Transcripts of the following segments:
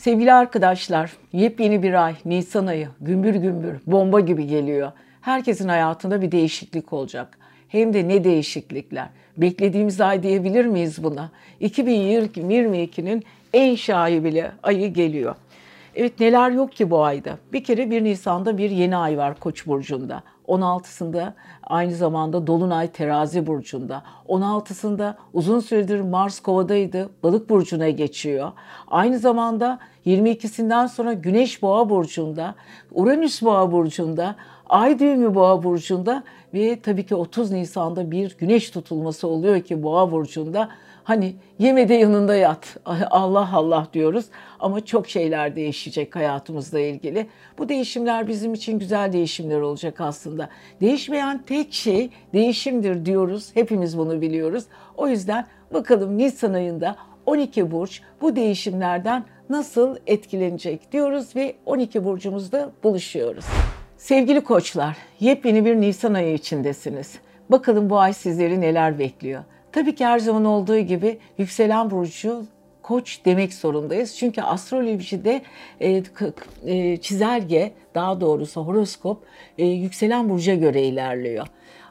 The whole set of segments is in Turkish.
Sevgili arkadaşlar, yepyeni bir ay, Nisan ayı, gümbür gümbür, bomba gibi geliyor. Herkesin hayatında bir değişiklik olacak. Hem de ne değişiklikler. Beklediğimiz ay diyebilir miyiz buna? 2022'nin en şaibeli ayı geliyor. Evet neler yok ki bu ayda? Bir kere 1 Nisan'da bir yeni ay var Koç burcunda. 16'sında aynı zamanda Dolunay Terazi burcunda. 16'sında uzun süredir Mars Kova'daydı. Balık burcuna geçiyor. Aynı zamanda 22'sinden sonra Güneş Boğa burcunda, Uranüs Boğa burcunda, Ay düğümü Boğa burcunda ve tabii ki 30 Nisan'da bir güneş tutulması oluyor ki Boğa burcunda Hani yemede yanında yat. Allah Allah diyoruz ama çok şeyler değişecek hayatımızla ilgili. Bu değişimler bizim için güzel değişimler olacak aslında. Değişmeyen tek şey değişimdir diyoruz. Hepimiz bunu biliyoruz. O yüzden bakalım Nisan ayında 12 burç bu değişimlerden nasıl etkilenecek diyoruz ve 12 burcumuzda buluşuyoruz. Sevgili koçlar, yepyeni bir Nisan ayı içindesiniz. Bakalım bu ay sizleri neler bekliyor. Tabii ki her zaman olduğu gibi yükselen burcu koç demek zorundayız. Çünkü astrolojide e, e, çizelge, daha doğrusu horoskop e, yükselen burca göre ilerliyor.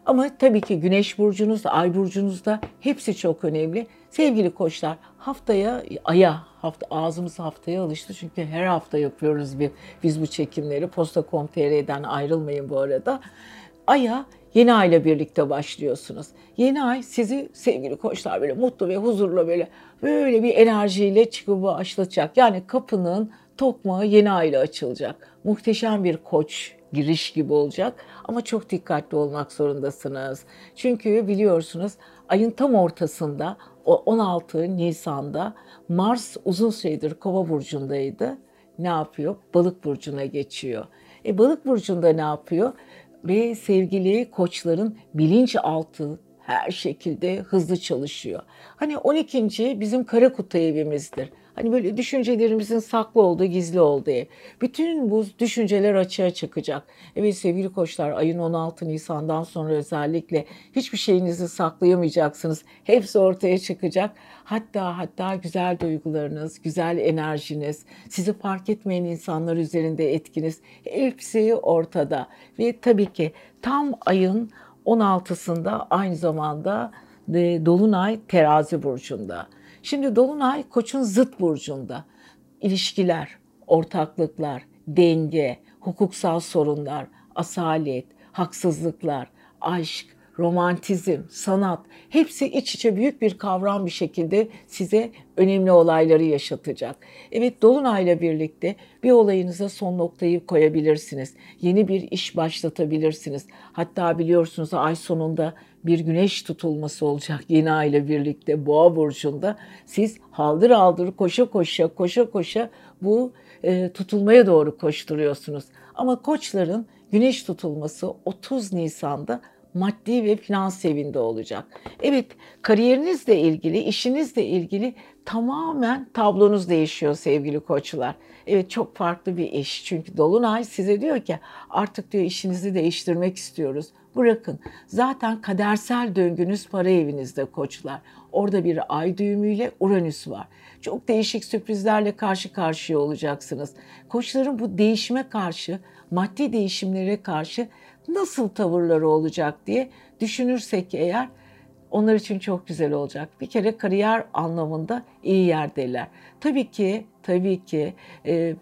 Ama tabii ki güneş burcunuz, ay burcunuz da hepsi çok önemli. Sevgili koçlar haftaya, aya, hafta, ağzımız haftaya alıştı. Çünkü her hafta yapıyoruz bir, biz bu çekimleri. Posta.com.tr'den ayrılmayın bu arada. Aya Yeni ay ile birlikte başlıyorsunuz. Yeni ay sizi sevgili koçlar böyle mutlu ve huzurla böyle böyle bir enerjiyle çıkıp başlatacak. Yani kapının tokmağı yeni ay ile açılacak. Muhteşem bir koç giriş gibi olacak ama çok dikkatli olmak zorundasınız. Çünkü biliyorsunuz ayın tam ortasında 16 Nisan'da Mars uzun süredir Kova burcundaydı. Ne yapıyor? Balık burcuna geçiyor. E balık burcunda ne yapıyor? Ve sevgili koçların bilinçaltı her şekilde hızlı çalışıyor. Hani 12. bizim kara kutu evimizdir. Hani böyle düşüncelerimizin saklı olduğu, gizli olduğu. Bütün bu düşünceler açığa çıkacak. Evet sevgili koçlar ayın 16 Nisan'dan sonra özellikle hiçbir şeyinizi saklayamayacaksınız. Hepsi ortaya çıkacak. Hatta hatta güzel duygularınız, güzel enerjiniz, sizi fark etmeyen insanlar üzerinde etkiniz hepsi ortada. Ve tabii ki tam ayın 16'sında aynı zamanda e, Dolunay terazi burcunda. Şimdi Dolunay Koç'un zıt burcunda. İlişkiler, ortaklıklar, denge, hukuksal sorunlar, asalet, haksızlıklar, aşk, romantizm, sanat hepsi iç içe büyük bir kavram bir şekilde size önemli olayları yaşatacak. Evet Dolunay'la birlikte bir olayınıza son noktayı koyabilirsiniz. Yeni bir iş başlatabilirsiniz. Hatta biliyorsunuz ay sonunda bir güneş tutulması olacak yeni ay birlikte Boğa burcunda. Siz haldır haldır koşa koşa koşa koşa bu e, tutulmaya doğru koşturuyorsunuz. Ama koçların güneş tutulması 30 Nisan'da maddi ve finans evinde olacak. Evet kariyerinizle ilgili, işinizle ilgili tamamen tablonuz değişiyor sevgili koçlar. Evet çok farklı bir iş. Çünkü Dolunay size diyor ki artık diyor işinizi değiştirmek istiyoruz. Bırakın. Zaten kadersel döngünüz para evinizde koçlar. Orada bir ay düğümüyle Uranüs var. Çok değişik sürprizlerle karşı karşıya olacaksınız. Koçların bu değişime karşı, maddi değişimlere karşı nasıl tavırları olacak diye düşünürsek eğer onlar için çok güzel olacak. Bir kere kariyer anlamında iyi yerdeler. Tabii ki, tabii ki e,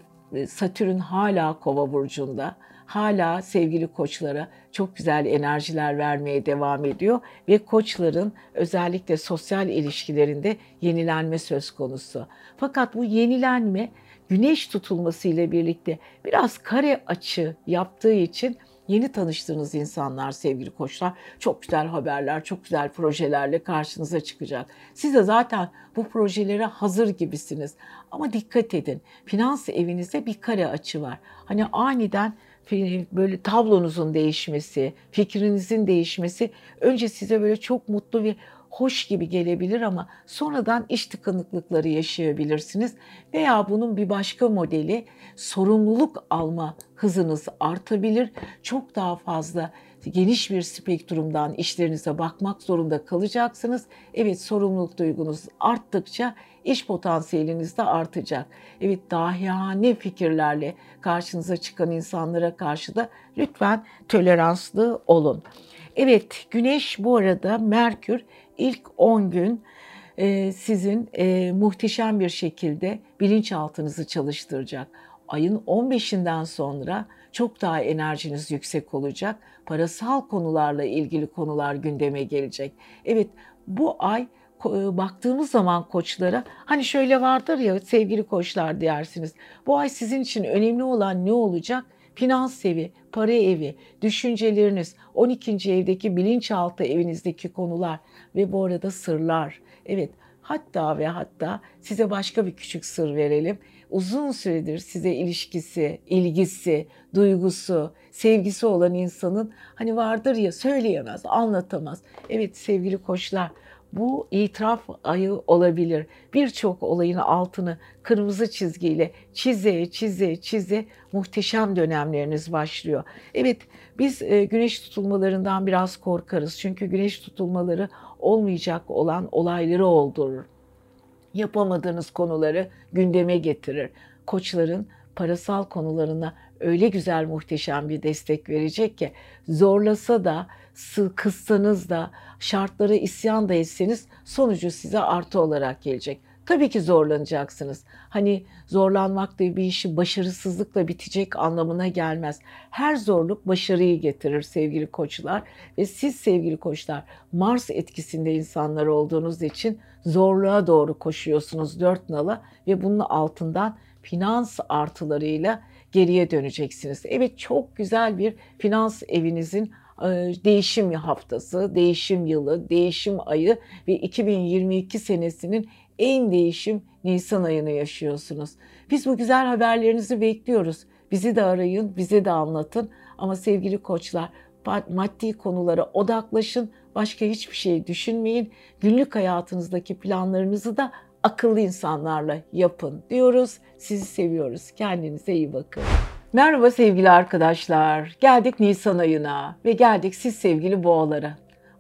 Satürn hala Kova burcunda. Hala sevgili koçlara çok güzel enerjiler vermeye devam ediyor ve koçların özellikle sosyal ilişkilerinde yenilenme söz konusu. Fakat bu yenilenme güneş tutulması ile birlikte biraz kare açı yaptığı için yeni tanıştığınız insanlar sevgili koçlar çok güzel haberler, çok güzel projelerle karşınıza çıkacak. Siz de zaten bu projelere hazır gibisiniz. Ama dikkat edin. Finans evinizde bir kare açı var. Hani aniden böyle tablonuzun değişmesi, fikrinizin değişmesi önce size böyle çok mutlu ve hoş gibi gelebilir ama sonradan iş tıkanıklıkları yaşayabilirsiniz veya bunun bir başka modeli sorumluluk alma hızınız artabilir. Çok daha fazla geniş bir spektrumdan işlerinize bakmak zorunda kalacaksınız. Evet sorumluluk duygunuz arttıkça iş potansiyeliniz de artacak. Evet dahiyane fikirlerle karşınıza çıkan insanlara karşı da lütfen toleranslı olun. Evet Güneş bu arada Merkür ilk 10 gün e, sizin e, muhteşem bir şekilde bilinçaltınızı çalıştıracak. Ayın 15'inden sonra çok daha enerjiniz yüksek olacak. Parasal konularla ilgili konular gündeme gelecek. Evet bu ay e, baktığımız zaman koçlara hani şöyle vardır ya sevgili koçlar dersiniz. Bu ay sizin için önemli olan ne olacak? Finans evi, para evi, düşünceleriniz, 12. evdeki bilinçaltı evinizdeki konular ve bu arada sırlar. Evet hatta ve hatta size başka bir küçük sır verelim uzun süredir size ilişkisi, ilgisi, duygusu, sevgisi olan insanın hani vardır ya söyleyemez, anlatamaz. Evet sevgili koçlar bu itiraf ayı olabilir. Birçok olayın altını kırmızı çizgiyle çize çize çize muhteşem dönemleriniz başlıyor. Evet biz e, güneş tutulmalarından biraz korkarız. Çünkü güneş tutulmaları olmayacak olan olayları oldurur yapamadığınız konuları gündeme getirir. Koçların parasal konularına öyle güzel muhteşem bir destek verecek ki zorlasa da kıssanız da şartlara isyan da etseniz sonucu size artı olarak gelecek. Tabii ki zorlanacaksınız. Hani zorlanmak da bir işi başarısızlıkla bitecek anlamına gelmez. Her zorluk başarıyı getirir sevgili koçlar ve siz sevgili koçlar Mars etkisinde insanlar olduğunuz için zorluğa doğru koşuyorsunuz dört nala ve bunun altından finans artılarıyla geriye döneceksiniz. Evet çok güzel bir finans evinizin değişim haftası, değişim yılı, değişim ayı ve 2022 senesinin en değişim Nisan ayını yaşıyorsunuz. Biz bu güzel haberlerinizi bekliyoruz. Bizi de arayın, bize de anlatın. Ama sevgili koçlar maddi konulara odaklaşın. Başka hiçbir şey düşünmeyin. Günlük hayatınızdaki planlarınızı da akıllı insanlarla yapın diyoruz. Sizi seviyoruz. Kendinize iyi bakın. Merhaba sevgili arkadaşlar. Geldik Nisan ayına ve geldik siz sevgili boğalara.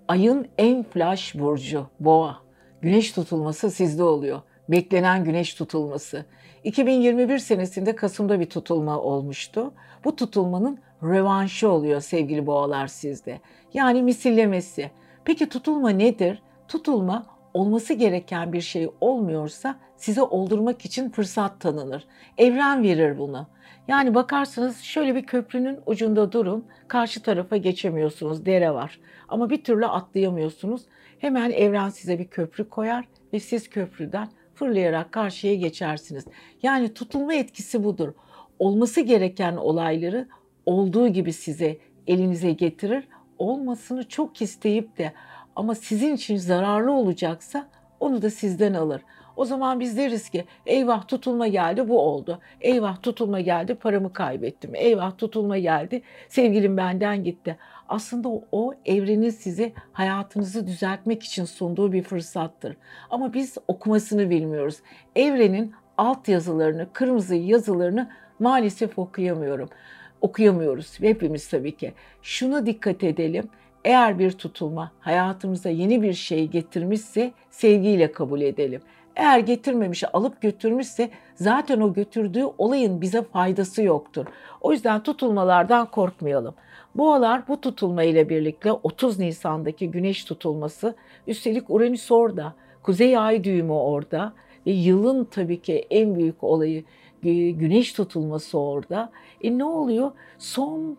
Ayın en flash burcu boğa. Güneş tutulması sizde oluyor. Beklenen güneş tutulması. 2021 senesinde Kasım'da bir tutulma olmuştu. Bu tutulmanın rövanşı oluyor sevgili boğalar sizde. Yani misillemesi. Peki tutulma nedir? Tutulma olması gereken bir şey olmuyorsa size oldurmak için fırsat tanınır. Evren verir bunu. Yani bakarsınız şöyle bir köprünün ucunda durun. Karşı tarafa geçemiyorsunuz. Dere var. Ama bir türlü atlayamıyorsunuz. Hemen evren size bir köprü koyar ve siz köprüden fırlayarak karşıya geçersiniz. Yani tutulma etkisi budur. Olması gereken olayları olduğu gibi size elinize getirir. Olmasını çok isteyip de ama sizin için zararlı olacaksa onu da sizden alır. O zaman biz deriz ki eyvah tutulma geldi bu oldu. Eyvah tutulma geldi paramı kaybettim. Eyvah tutulma geldi sevgilim benden gitti. Aslında o, evrenin size hayatınızı düzeltmek için sunduğu bir fırsattır. Ama biz okumasını bilmiyoruz. Evrenin alt yazılarını, kırmızı yazılarını maalesef okuyamıyorum. Okuyamıyoruz hepimiz tabii ki. Şuna dikkat edelim. Eğer bir tutulma hayatımıza yeni bir şey getirmişse sevgiyle kabul edelim. Eğer getirmemiş, alıp götürmüşse zaten o götürdüğü olayın bize faydası yoktur. O yüzden tutulmalardan korkmayalım. Boğalar bu tutulma ile birlikte 30 Nisan'daki güneş tutulması, üstelik Uranüs orada, Kuzey Ay düğümü orada ve yılın tabii ki en büyük olayı güneş tutulması orada. E ne oluyor? Son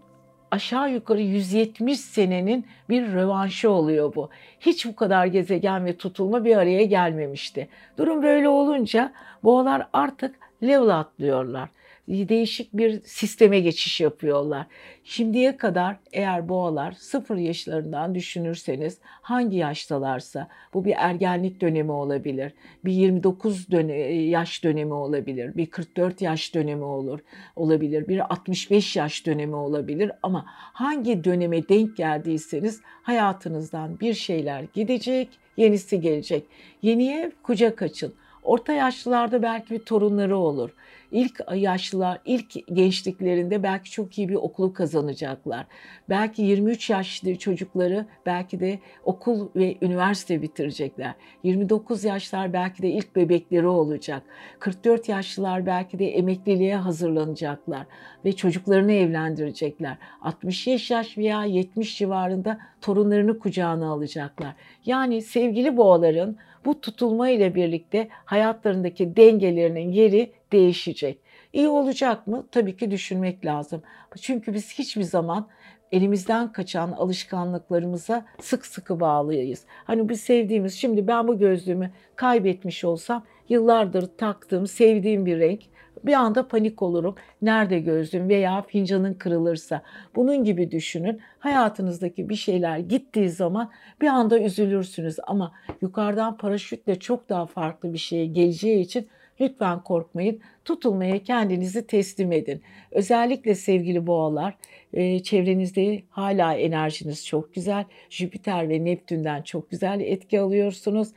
aşağı yukarı 170 senenin bir rövanşı oluyor bu. Hiç bu kadar gezegen ve tutulma bir araya gelmemişti. Durum böyle olunca boğalar artık level atlıyorlar değişik bir sisteme geçiş yapıyorlar. Şimdiye kadar eğer boğalar sıfır yaşlarından düşünürseniz hangi yaştalarsa bu bir ergenlik dönemi olabilir, bir 29 döne, yaş dönemi olabilir, bir 44 yaş dönemi olur, olabilir, bir 65 yaş dönemi olabilir ama hangi döneme denk geldiyseniz hayatınızdan bir şeyler gidecek, yenisi gelecek. Yeniye kucak açın Orta yaşlılarda belki bir torunları olur. İlk yaşlılar, ilk gençliklerinde belki çok iyi bir okulu kazanacaklar. Belki 23 yaşlı çocukları belki de okul ve üniversite bitirecekler. 29 yaşlar belki de ilk bebekleri olacak. 44 yaşlılar belki de emekliliğe hazırlanacaklar ve çocuklarını evlendirecekler. 65 yaş veya 70 civarında torunlarını kucağına alacaklar. Yani sevgili boğaların bu tutulma ile birlikte hayatlarındaki dengelerinin yeri değişecek. İyi olacak mı? Tabii ki düşünmek lazım. Çünkü biz hiçbir zaman elimizden kaçan alışkanlıklarımıza sık sıkı bağlıyız. Hani biz sevdiğimiz, şimdi ben bu gözlüğümü kaybetmiş olsam yıllardır taktığım, sevdiğim bir renk bir anda panik olurum. Nerede gözlüğüm veya fincanın kırılırsa. Bunun gibi düşünün. Hayatınızdaki bir şeyler gittiği zaman bir anda üzülürsünüz ama yukarıdan paraşütle çok daha farklı bir şeye geleceği için lütfen korkmayın. Tutulmaya kendinizi teslim edin. Özellikle sevgili boğalar, e, çevrenizde hala enerjiniz çok güzel. Jüpiter ve Neptün'den çok güzel etki alıyorsunuz.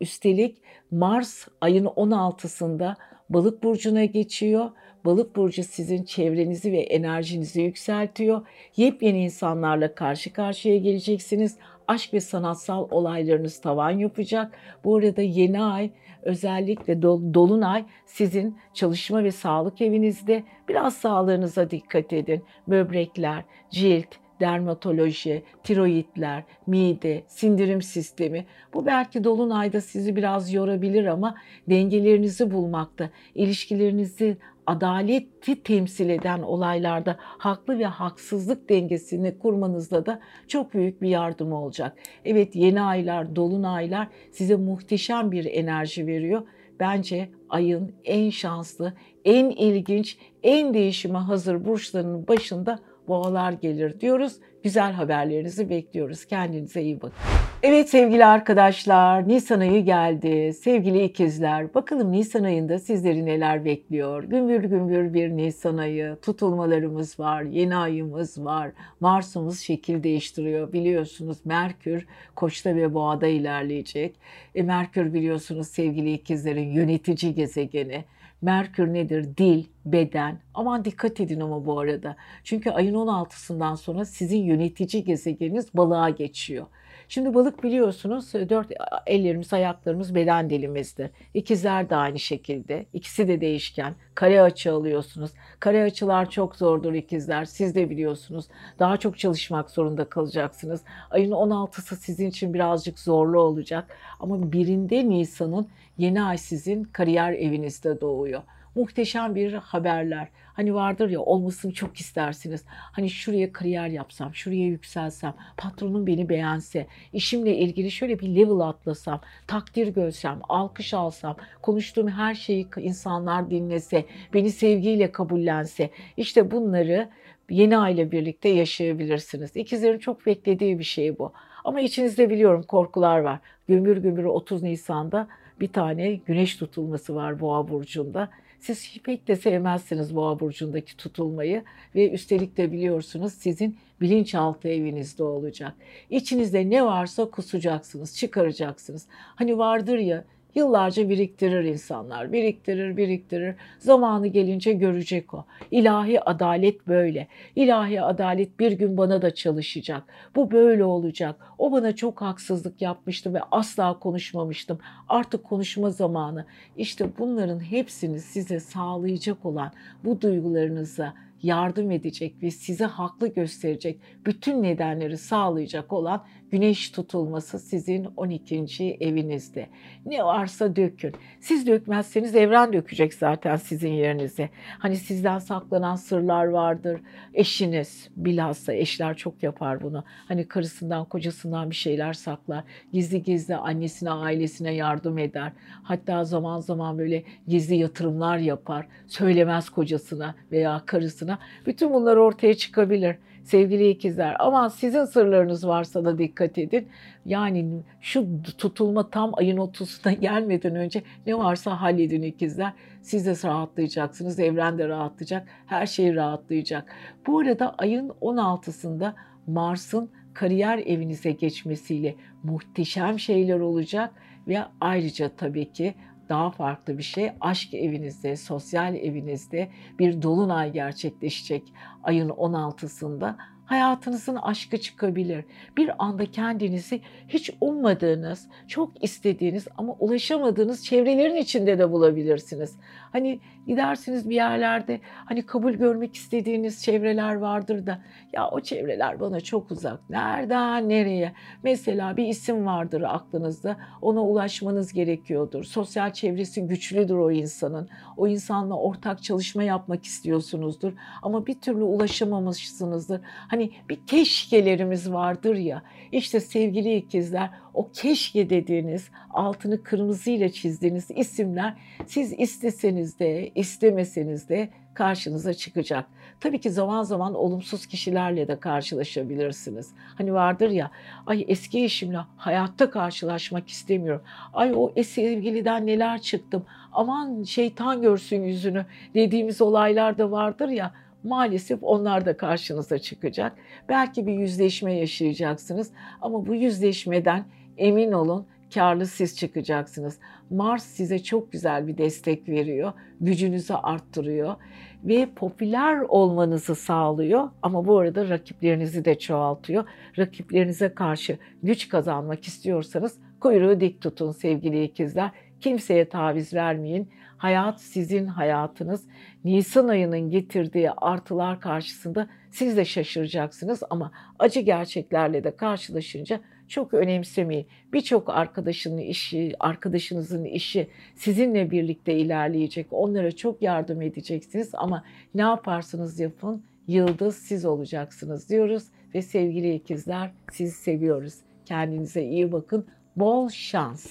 Üstelik Mars ayın 16'sında Balık burcuna geçiyor. Balık burcu sizin çevrenizi ve enerjinizi yükseltiyor. Yepyeni insanlarla karşı karşıya geleceksiniz. Aşk ve sanatsal olaylarınız tavan yapacak. Bu arada yeni ay özellikle dolunay sizin çalışma ve sağlık evinizde. Biraz sağlığınıza dikkat edin. Böbrekler, cilt, dermatoloji, tiroidler, mide, sindirim sistemi. Bu belki dolunayda sizi biraz yorabilir ama dengelerinizi bulmakta, ilişkilerinizi adaleti temsil eden olaylarda haklı ve haksızlık dengesini kurmanızda da çok büyük bir yardım olacak. Evet yeni aylar, dolunaylar size muhteşem bir enerji veriyor. Bence ayın en şanslı, en ilginç, en değişime hazır burçlarının başında boğalar gelir diyoruz. Güzel haberlerinizi bekliyoruz. Kendinize iyi bakın. Evet sevgili arkadaşlar, Nisan ayı geldi. Sevgili ikizler, bakalım Nisan ayında sizleri neler bekliyor? Gümbür gümbür bir Nisan ayı, tutulmalarımız var, yeni ayımız var. Mars'ımız şekil değiştiriyor. Biliyorsunuz Merkür Koç'ta ve Boğa'da ilerleyecek. E, Merkür biliyorsunuz sevgili ikizlerin yönetici gezegeni. Merkür nedir? Dil, beden. Aman dikkat edin ama bu arada. Çünkü ayın 16'sından sonra sizin yönetici gezegeniniz balığa geçiyor. Şimdi balık biliyorsunuz dört ellerimiz, ayaklarımız beden dilimizdir. İkizler de aynı şekilde. İkisi de değişken. Kare açı alıyorsunuz. Kare açılar çok zordur ikizler. Siz de biliyorsunuz. Daha çok çalışmak zorunda kalacaksınız. Ayın 16'sı sizin için birazcık zorlu olacak. Ama birinde Nisan'ın yeni ay sizin kariyer evinizde doğuyor muhteşem bir haberler. Hani vardır ya olmasını çok istersiniz. Hani şuraya kariyer yapsam, şuraya yükselsem, patronum beni beğense, işimle ilgili şöyle bir level atlasam, takdir görsem, alkış alsam, konuştuğum her şeyi insanlar dinlese, beni sevgiyle kabullense. İşte bunları yeni aile birlikte yaşayabilirsiniz. İkizlerin çok beklediği bir şey bu. Ama içinizde biliyorum korkular var. Gümbür gümbür 30 Nisan'da bir tane güneş tutulması var Boğa burcunda. Siz pek de sevmezsiniz Boğa burcundaki tutulmayı ve üstelik de biliyorsunuz sizin bilinçaltı evinizde olacak. İçinizde ne varsa kusacaksınız, çıkaracaksınız. Hani vardır ya Yıllarca biriktirir insanlar. Biriktirir, biriktirir. Zamanı gelince görecek o. İlahi adalet böyle. İlahi adalet bir gün bana da çalışacak. Bu böyle olacak. O bana çok haksızlık yapmıştı ve asla konuşmamıştım. Artık konuşma zamanı. İşte bunların hepsini size sağlayacak olan bu duygularınıza yardım edecek ve size haklı gösterecek bütün nedenleri sağlayacak olan güneş tutulması sizin 12. evinizde. Ne varsa dökün. Siz dökmezseniz evren dökecek zaten sizin yerinize. Hani sizden saklanan sırlar vardır. Eşiniz bilhassa eşler çok yapar bunu. Hani karısından kocasından bir şeyler saklar. Gizli gizli annesine ailesine yardım eder. Hatta zaman zaman böyle gizli yatırımlar yapar. Söylemez kocasına veya karısına. Bütün bunlar ortaya çıkabilir sevgili ikizler. Ama sizin sırlarınız varsa da dikkat edin. Yani şu tutulma tam ayın 30'una gelmeden önce ne varsa halledin ikizler. Siz de rahatlayacaksınız, evren de rahatlayacak, her şey rahatlayacak. Bu arada ayın 16'sında Mars'ın kariyer evinize geçmesiyle muhteşem şeyler olacak ve ayrıca tabii ki daha farklı bir şey. Aşk evinizde, sosyal evinizde bir dolunay gerçekleşecek ayın 16'sında hayatınızın aşkı çıkabilir. Bir anda kendinizi hiç ummadığınız, çok istediğiniz ama ulaşamadığınız çevrelerin içinde de bulabilirsiniz. Hani gidersiniz bir yerlerde hani kabul görmek istediğiniz çevreler vardır da ya o çevreler bana çok uzak. Nereden nereye? Mesela bir isim vardır aklınızda. Ona ulaşmanız gerekiyordur. Sosyal çevresi güçlüdür o insanın. O insanla ortak çalışma yapmak istiyorsunuzdur ama bir türlü ulaşamamışsınızdır. Hani bir keşkelerimiz vardır ya. İşte sevgili ikizler o keşke dediğiniz altını kırmızıyla çizdiğiniz isimler siz isteseniz de istemeseniz de karşınıza çıkacak. Tabii ki zaman zaman olumsuz kişilerle de karşılaşabilirsiniz. Hani vardır ya, ay eski eşimle hayatta karşılaşmak istemiyorum. Ay o eski sevgiliden neler çıktım. Aman şeytan görsün yüzünü dediğimiz olaylar da vardır ya. Maalesef onlar da karşınıza çıkacak. Belki bir yüzleşme yaşayacaksınız ama bu yüzleşmeden emin olun karlı siz çıkacaksınız. Mars size çok güzel bir destek veriyor, gücünüzü arttırıyor ve popüler olmanızı sağlıyor ama bu arada rakiplerinizi de çoğaltıyor. Rakiplerinize karşı güç kazanmak istiyorsanız kuyruğu dik tutun sevgili ikizler. Kimseye taviz vermeyin. Hayat sizin hayatınız. Nisan ayının getirdiği artılar karşısında siz de şaşıracaksınız ama acı gerçeklerle de karşılaşınca çok önemsemeyin. Birçok arkadaşının işi, arkadaşınızın işi sizinle birlikte ilerleyecek. Onlara çok yardım edeceksiniz ama ne yaparsanız yapın yıldız siz olacaksınız diyoruz ve sevgili ikizler sizi seviyoruz. Kendinize iyi bakın. Bol şans.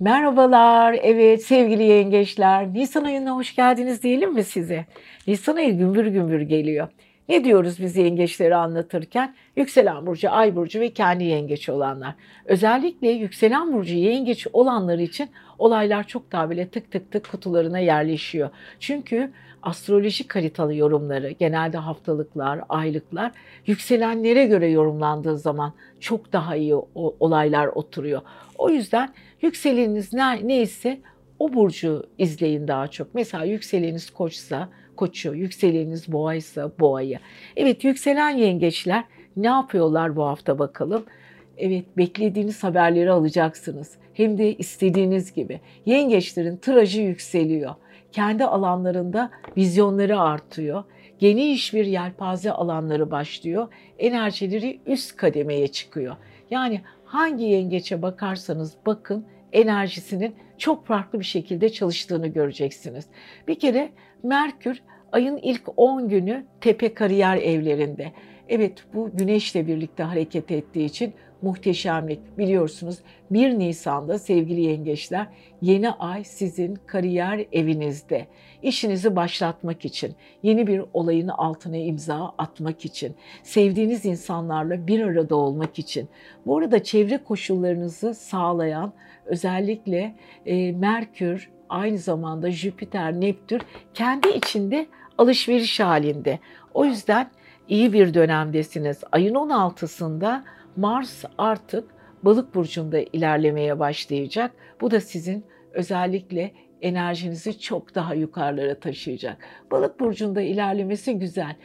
Merhabalar, evet sevgili yengeçler. Nisan ayına hoş geldiniz diyelim mi size? Nisan ayı gümbür gümbür geliyor. Ne diyoruz biz yengeçleri anlatırken? Yükselen burcu, ay burcu ve kendi yengeç olanlar. Özellikle yükselen burcu yengeç olanlar için olaylar çok daha böyle tık tık tık kutularına yerleşiyor. Çünkü astrolojik haritalı yorumları, genelde haftalıklar, aylıklar yükselenlere göre yorumlandığı zaman çok daha iyi olaylar oturuyor. O yüzden yükseleniniz ne, neyse o burcu izleyin daha çok. Mesela yükseleniniz koçsa koçu, yükseleniniz boğaysa boğayı. Evet yükselen yengeçler ne yapıyorlar bu hafta bakalım. Evet beklediğiniz haberleri alacaksınız. Hem de istediğiniz gibi. Yengeçlerin tirajı yükseliyor. Kendi alanlarında vizyonları artıyor. Geniş bir yelpaze alanları başlıyor. Enerjileri üst kademeye çıkıyor. Yani hangi yengeçe bakarsanız bakın enerjisinin çok farklı bir şekilde çalıştığını göreceksiniz. Bir kere Merkür ayın ilk 10 günü tepe kariyer evlerinde. Evet bu güneşle birlikte hareket ettiği için muhteşemlik. Biliyorsunuz 1 Nisan'da sevgili yengeçler yeni ay sizin kariyer evinizde. İşinizi başlatmak için, yeni bir olayın altına imza atmak için, sevdiğiniz insanlarla bir arada olmak için. Bu arada çevre koşullarınızı sağlayan özellikle e, Merkür, aynı zamanda Jüpiter, Neptür kendi içinde alışveriş halinde. O yüzden iyi bir dönemdesiniz. Ayın 16'sında Mars artık balık burcunda ilerlemeye başlayacak. Bu da sizin özellikle enerjinizi çok daha yukarılara taşıyacak. Balık burcunda ilerlemesi güzel.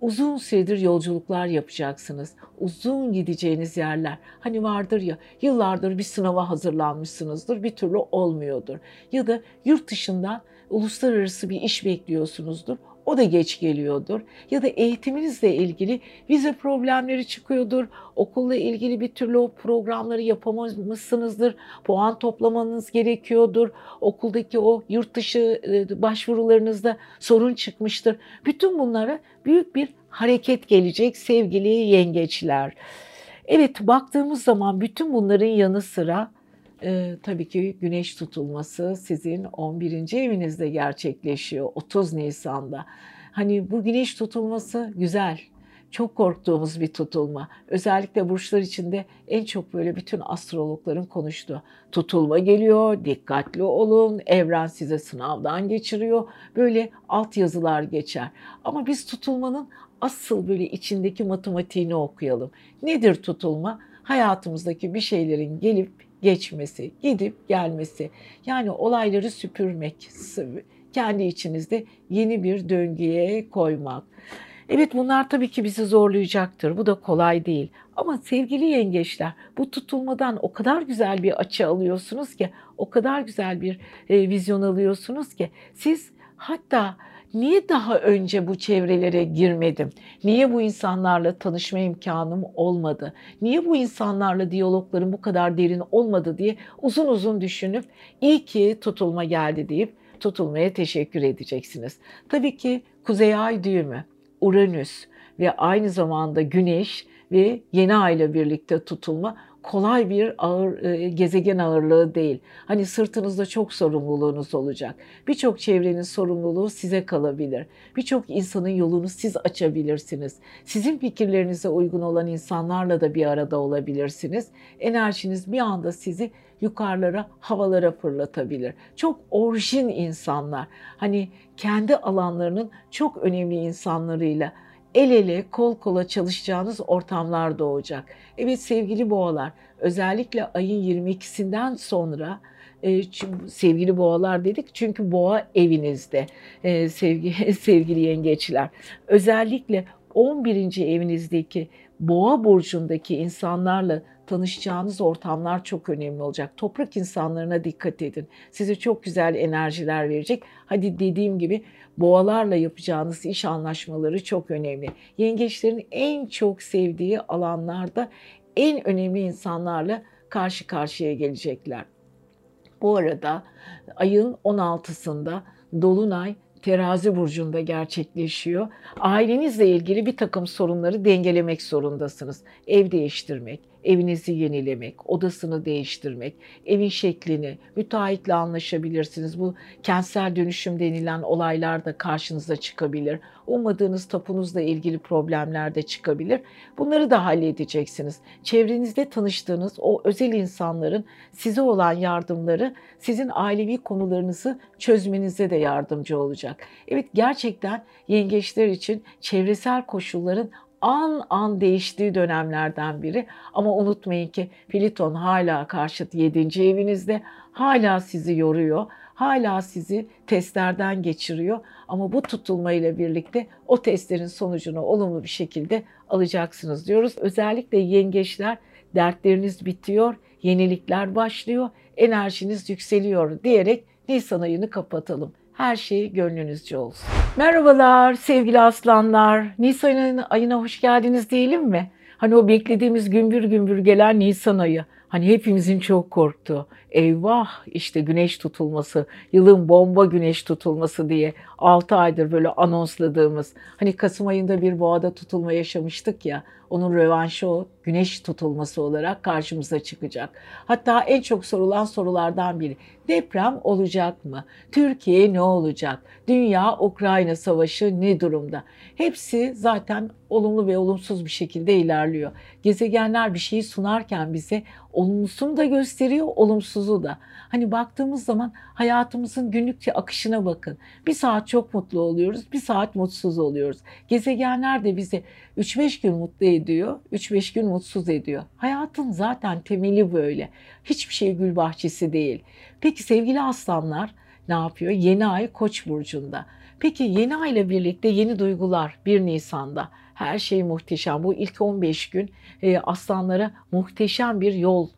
Uzun süredir yolculuklar yapacaksınız. Uzun gideceğiniz yerler. Hani vardır ya yıllardır bir sınava hazırlanmışsınızdır bir türlü olmuyordur. Ya da yurt dışından uluslararası bir iş bekliyorsunuzdur. O da geç geliyordur. Ya da eğitiminizle ilgili vize problemleri çıkıyordur. Okulla ilgili bir türlü o programları yapamamışsınızdır. Puan toplamanız gerekiyordur. Okuldaki o yurt dışı e, başvurularınızda sorun çıkmıştır. Bütün bunlara büyük bir hareket gelecek sevgili yengeçler. Evet baktığımız zaman bütün bunların yanı sıra e, tabii ki güneş tutulması sizin 11. evinizde gerçekleşiyor 30 Nisan'da. Hani bu güneş tutulması güzel. Çok korktuğumuz bir tutulma. Özellikle burçlar içinde en çok böyle bütün astrologların konuştuğu. Tutulma geliyor, dikkatli olun, evren size sınavdan geçiriyor. Böyle alt yazılar geçer. Ama biz tutulmanın asıl böyle içindeki matematiğini okuyalım. Nedir tutulma? Hayatımızdaki bir şeylerin gelip geçmesi, gidip gelmesi. Yani olayları süpürmek, kendi içinizde yeni bir döngüye koymak. Evet bunlar tabii ki bizi zorlayacaktır. Bu da kolay değil. Ama sevgili yengeçler bu tutulmadan o kadar güzel bir açı alıyorsunuz ki, o kadar güzel bir e, vizyon alıyorsunuz ki siz hatta niye daha önce bu çevrelere girmedim? Niye bu insanlarla tanışma imkanım olmadı? Niye bu insanlarla diyaloglarım bu kadar derin olmadı diye uzun uzun düşünüp iyi ki tutulma geldi deyip tutulmaya teşekkür edeceksiniz. Tabii ki Kuzey Ay düğümü, Uranüs ve aynı zamanda Güneş ve yeni ay ile birlikte tutulma kolay bir ağır e, gezegen ağırlığı değil. Hani sırtınızda çok sorumluluğunuz olacak. Birçok çevrenin sorumluluğu size kalabilir. Birçok insanın yolunu siz açabilirsiniz. Sizin fikirlerinize uygun olan insanlarla da bir arada olabilirsiniz. Enerjiniz bir anda sizi yukarılara, havalara fırlatabilir. Çok orijin insanlar. Hani kendi alanlarının çok önemli insanlarıyla el ele kol kola çalışacağınız ortamlar doğacak. Evet sevgili boğalar özellikle ayın 22'sinden sonra e, sevgili boğalar dedik çünkü boğa evinizde e, sevgi, sevgili yengeçler. Özellikle 11. evinizdeki boğa burcundaki insanlarla tanışacağınız ortamlar çok önemli olacak. Toprak insanlarına dikkat edin. Size çok güzel enerjiler verecek. Hadi dediğim gibi boğalarla yapacağınız iş anlaşmaları çok önemli. Yengeçlerin en çok sevdiği alanlarda en önemli insanlarla karşı karşıya gelecekler. Bu arada ayın 16'sında Dolunay terazi burcunda gerçekleşiyor. Ailenizle ilgili bir takım sorunları dengelemek zorundasınız. Ev değiştirmek, evinizi yenilemek, odasını değiştirmek, evin şeklini, müteahhitle anlaşabilirsiniz. Bu kentsel dönüşüm denilen olaylar da karşınıza çıkabilir. Ummadığınız tapunuzla ilgili problemler de çıkabilir. Bunları da halledeceksiniz. Çevrenizde tanıştığınız o özel insanların size olan yardımları sizin ailevi konularınızı çözmenize de yardımcı olacak. Evet gerçekten yengeçler için çevresel koşulların an an değiştiği dönemlerden biri. Ama unutmayın ki Pliton hala karşıt 7. evinizde. Hala sizi yoruyor. Hala sizi testlerden geçiriyor. Ama bu tutulmayla birlikte o testlerin sonucunu olumlu bir şekilde alacaksınız diyoruz. Özellikle yengeçler dertleriniz bitiyor, yenilikler başlıyor, enerjiniz yükseliyor diyerek Nisan ayını kapatalım her şey gönlünüzce olsun. Merhabalar sevgili aslanlar. Nisan ayına hoş geldiniz diyelim mi? Hani o beklediğimiz gümbür gümbür gelen Nisan ayı. Hani hepimizin çok korktuğu. Eyvah işte güneş tutulması, yılın bomba güneş tutulması diye 6 aydır böyle anonsladığımız. Hani Kasım ayında bir boğada tutulma yaşamıştık ya. Onun rövanşı o güneş tutulması olarak karşımıza çıkacak. Hatta en çok sorulan sorulardan biri. Deprem olacak mı? Türkiye ne olacak? Dünya Ukrayna savaşı ne durumda? Hepsi zaten olumlu ve olumsuz bir şekilde ilerliyor. Gezegenler bir şeyi sunarken bize olumlusunu da gösteriyor, olumsuzu da. Hani baktığımız zaman hayatımızın günlük akışına bakın. Bir saat çok mutlu oluyoruz, bir saat mutsuz oluyoruz. Gezegenler de bizi 3-5 gün mutlu ediyor, 3-5 gün mutsuz ediyor. Hayatın zaten temeli böyle. Hiçbir şey gül bahçesi değil. Peki sevgili aslanlar ne yapıyor? Yeni ay Koç burcunda. Peki yeni ay ile birlikte yeni duygular 1 Nisan'da. Her şey muhteşem. Bu ilk 15 gün e, aslanlara muhteşem bir yol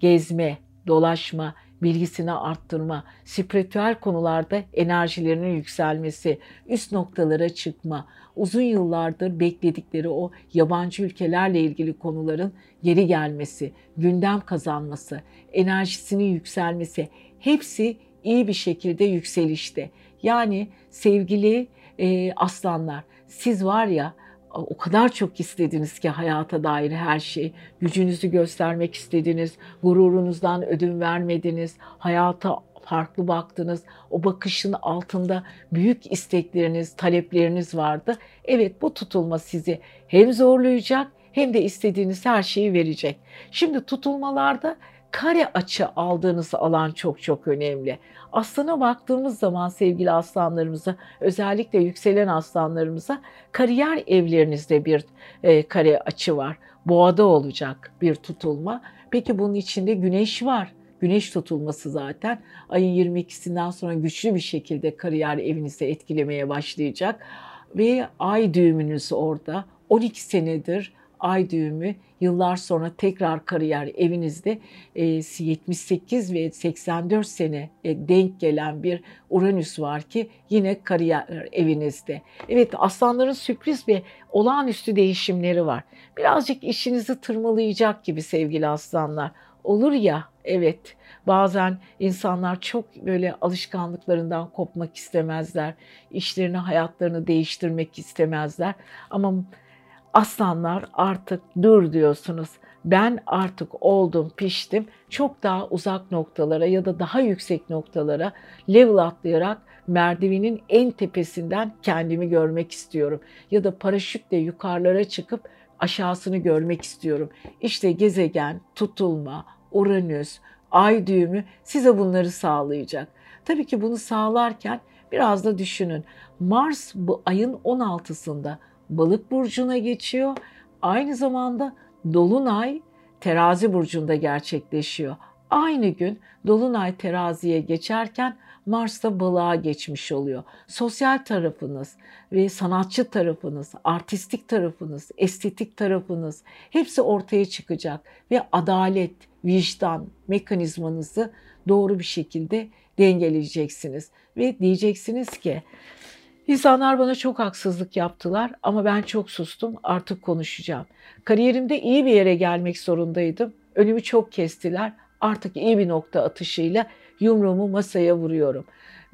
gezme, dolaşma, bilgisini arttırma, spiritüel konularda enerjilerinin yükselmesi, üst noktalara çıkma, uzun yıllardır bekledikleri o yabancı ülkelerle ilgili konuların geri gelmesi, gündem kazanması, enerjisinin yükselmesi hepsi iyi bir şekilde yükselişte. Yani sevgili e, aslanlar siz var ya o kadar çok istediniz ki hayata dair her şey. Gücünüzü göstermek istediniz, gururunuzdan ödün vermediniz, hayata farklı baktınız. O bakışın altında büyük istekleriniz, talepleriniz vardı. Evet bu tutulma sizi hem zorlayacak hem de istediğiniz her şeyi verecek. Şimdi tutulmalarda kare açı aldığınız alan çok çok önemli. Aslına baktığımız zaman sevgili aslanlarımıza, özellikle yükselen aslanlarımıza kariyer evlerinizde bir e, kare açı var. boğada olacak bir tutulma. Peki bunun içinde güneş var. Güneş tutulması zaten ayın 22'sinden sonra güçlü bir şekilde kariyer evinizi etkilemeye başlayacak. Ve ay düğümünüz orada. 12 senedir ay düğümü yıllar sonra tekrar kariyer evinizde 78 e, ve 84 sene e, denk gelen bir Uranüs var ki yine kariyer evinizde. Evet aslanların sürpriz ve olağanüstü değişimleri var. Birazcık işinizi tırmalayacak gibi sevgili aslanlar. Olur ya evet bazen insanlar çok böyle alışkanlıklarından kopmak istemezler. İşlerini hayatlarını değiştirmek istemezler. Ama aslanlar artık dur diyorsunuz. Ben artık oldum, piştim. Çok daha uzak noktalara ya da daha yüksek noktalara level atlayarak merdivenin en tepesinden kendimi görmek istiyorum. Ya da paraşütle yukarılara çıkıp aşağısını görmek istiyorum. İşte gezegen, tutulma, Uranüs, ay düğümü size bunları sağlayacak. Tabii ki bunu sağlarken biraz da düşünün. Mars bu ayın 16'sında Balık burcuna geçiyor. Aynı zamanda dolunay Terazi burcunda gerçekleşiyor. Aynı gün dolunay teraziye geçerken Mars da balığa geçmiş oluyor. Sosyal tarafınız ve sanatçı tarafınız, artistik tarafınız, estetik tarafınız hepsi ortaya çıkacak ve adalet, vicdan mekanizmanızı doğru bir şekilde dengeleyeceksiniz ve diyeceksiniz ki İnsanlar bana çok haksızlık yaptılar ama ben çok sustum. Artık konuşacağım. Kariyerimde iyi bir yere gelmek zorundaydım. Önümü çok kestiler. Artık iyi bir nokta atışıyla yumruğumu masaya vuruyorum.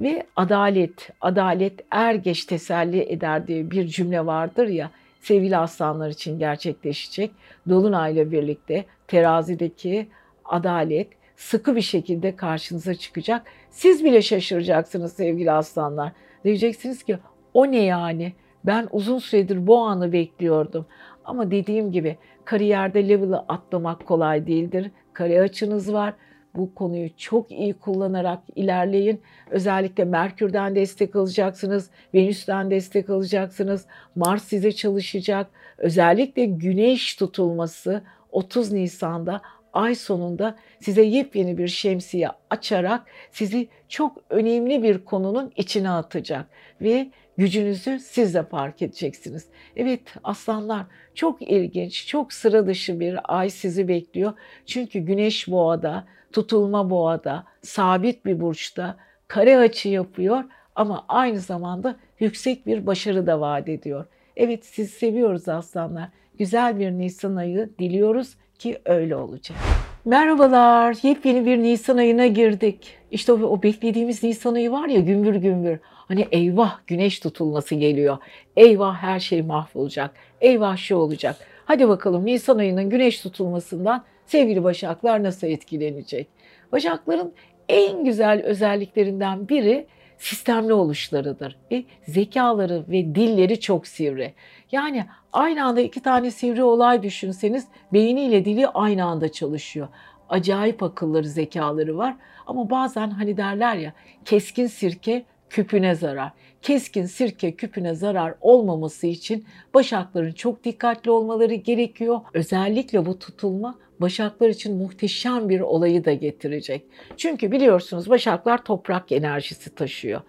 Ve adalet, adalet er geç teselli eder diye bir cümle vardır ya sevgili aslanlar için gerçekleşecek. Dolunay'la birlikte terazideki adalet sıkı bir şekilde karşınıza çıkacak. Siz bile şaşıracaksınız sevgili aslanlar. Diyeceksiniz ki o ne yani? Ben uzun süredir bu anı bekliyordum. Ama dediğim gibi kariyerde level'ı atlamak kolay değildir. Kare açınız var. Bu konuyu çok iyi kullanarak ilerleyin. Özellikle Merkür'den destek alacaksınız, Venüs'ten destek alacaksınız. Mars size çalışacak. Özellikle Güneş tutulması 30 Nisan'da ay sonunda size yepyeni bir şemsiye açarak sizi çok önemli bir konunun içine atacak ve gücünüzü siz de fark edeceksiniz. Evet aslanlar çok ilginç, çok sıra dışı bir ay sizi bekliyor. Çünkü güneş boğada, tutulma boğada, sabit bir burçta kare açı yapıyor ama aynı zamanda yüksek bir başarı da vaat ediyor. Evet siz seviyoruz aslanlar. Güzel bir Nisan ayı diliyoruz ki öyle olacak. Merhabalar, yepyeni bir Nisan ayına girdik. İşte o, o beklediğimiz Nisan ayı var ya gümbür gümbür. Hani eyvah güneş tutulması geliyor. Eyvah her şey mahvolacak. Eyvah şu olacak. Hadi bakalım Nisan ayının güneş tutulmasından sevgili Başaklar nasıl etkilenecek? Başakların en güzel özelliklerinden biri sistemli oluşlarıdır. Ve zekaları ve dilleri çok sivri. Yani aynı anda iki tane sivri olay düşünseniz beyniyle dili aynı anda çalışıyor. Acayip akılları, zekaları var. Ama bazen hani derler ya keskin sirke küpüne zarar. Keskin sirke küpüne zarar olmaması için başakların çok dikkatli olmaları gerekiyor. Özellikle bu tutulma başaklar için muhteşem bir olayı da getirecek. Çünkü biliyorsunuz başaklar toprak enerjisi taşıyor.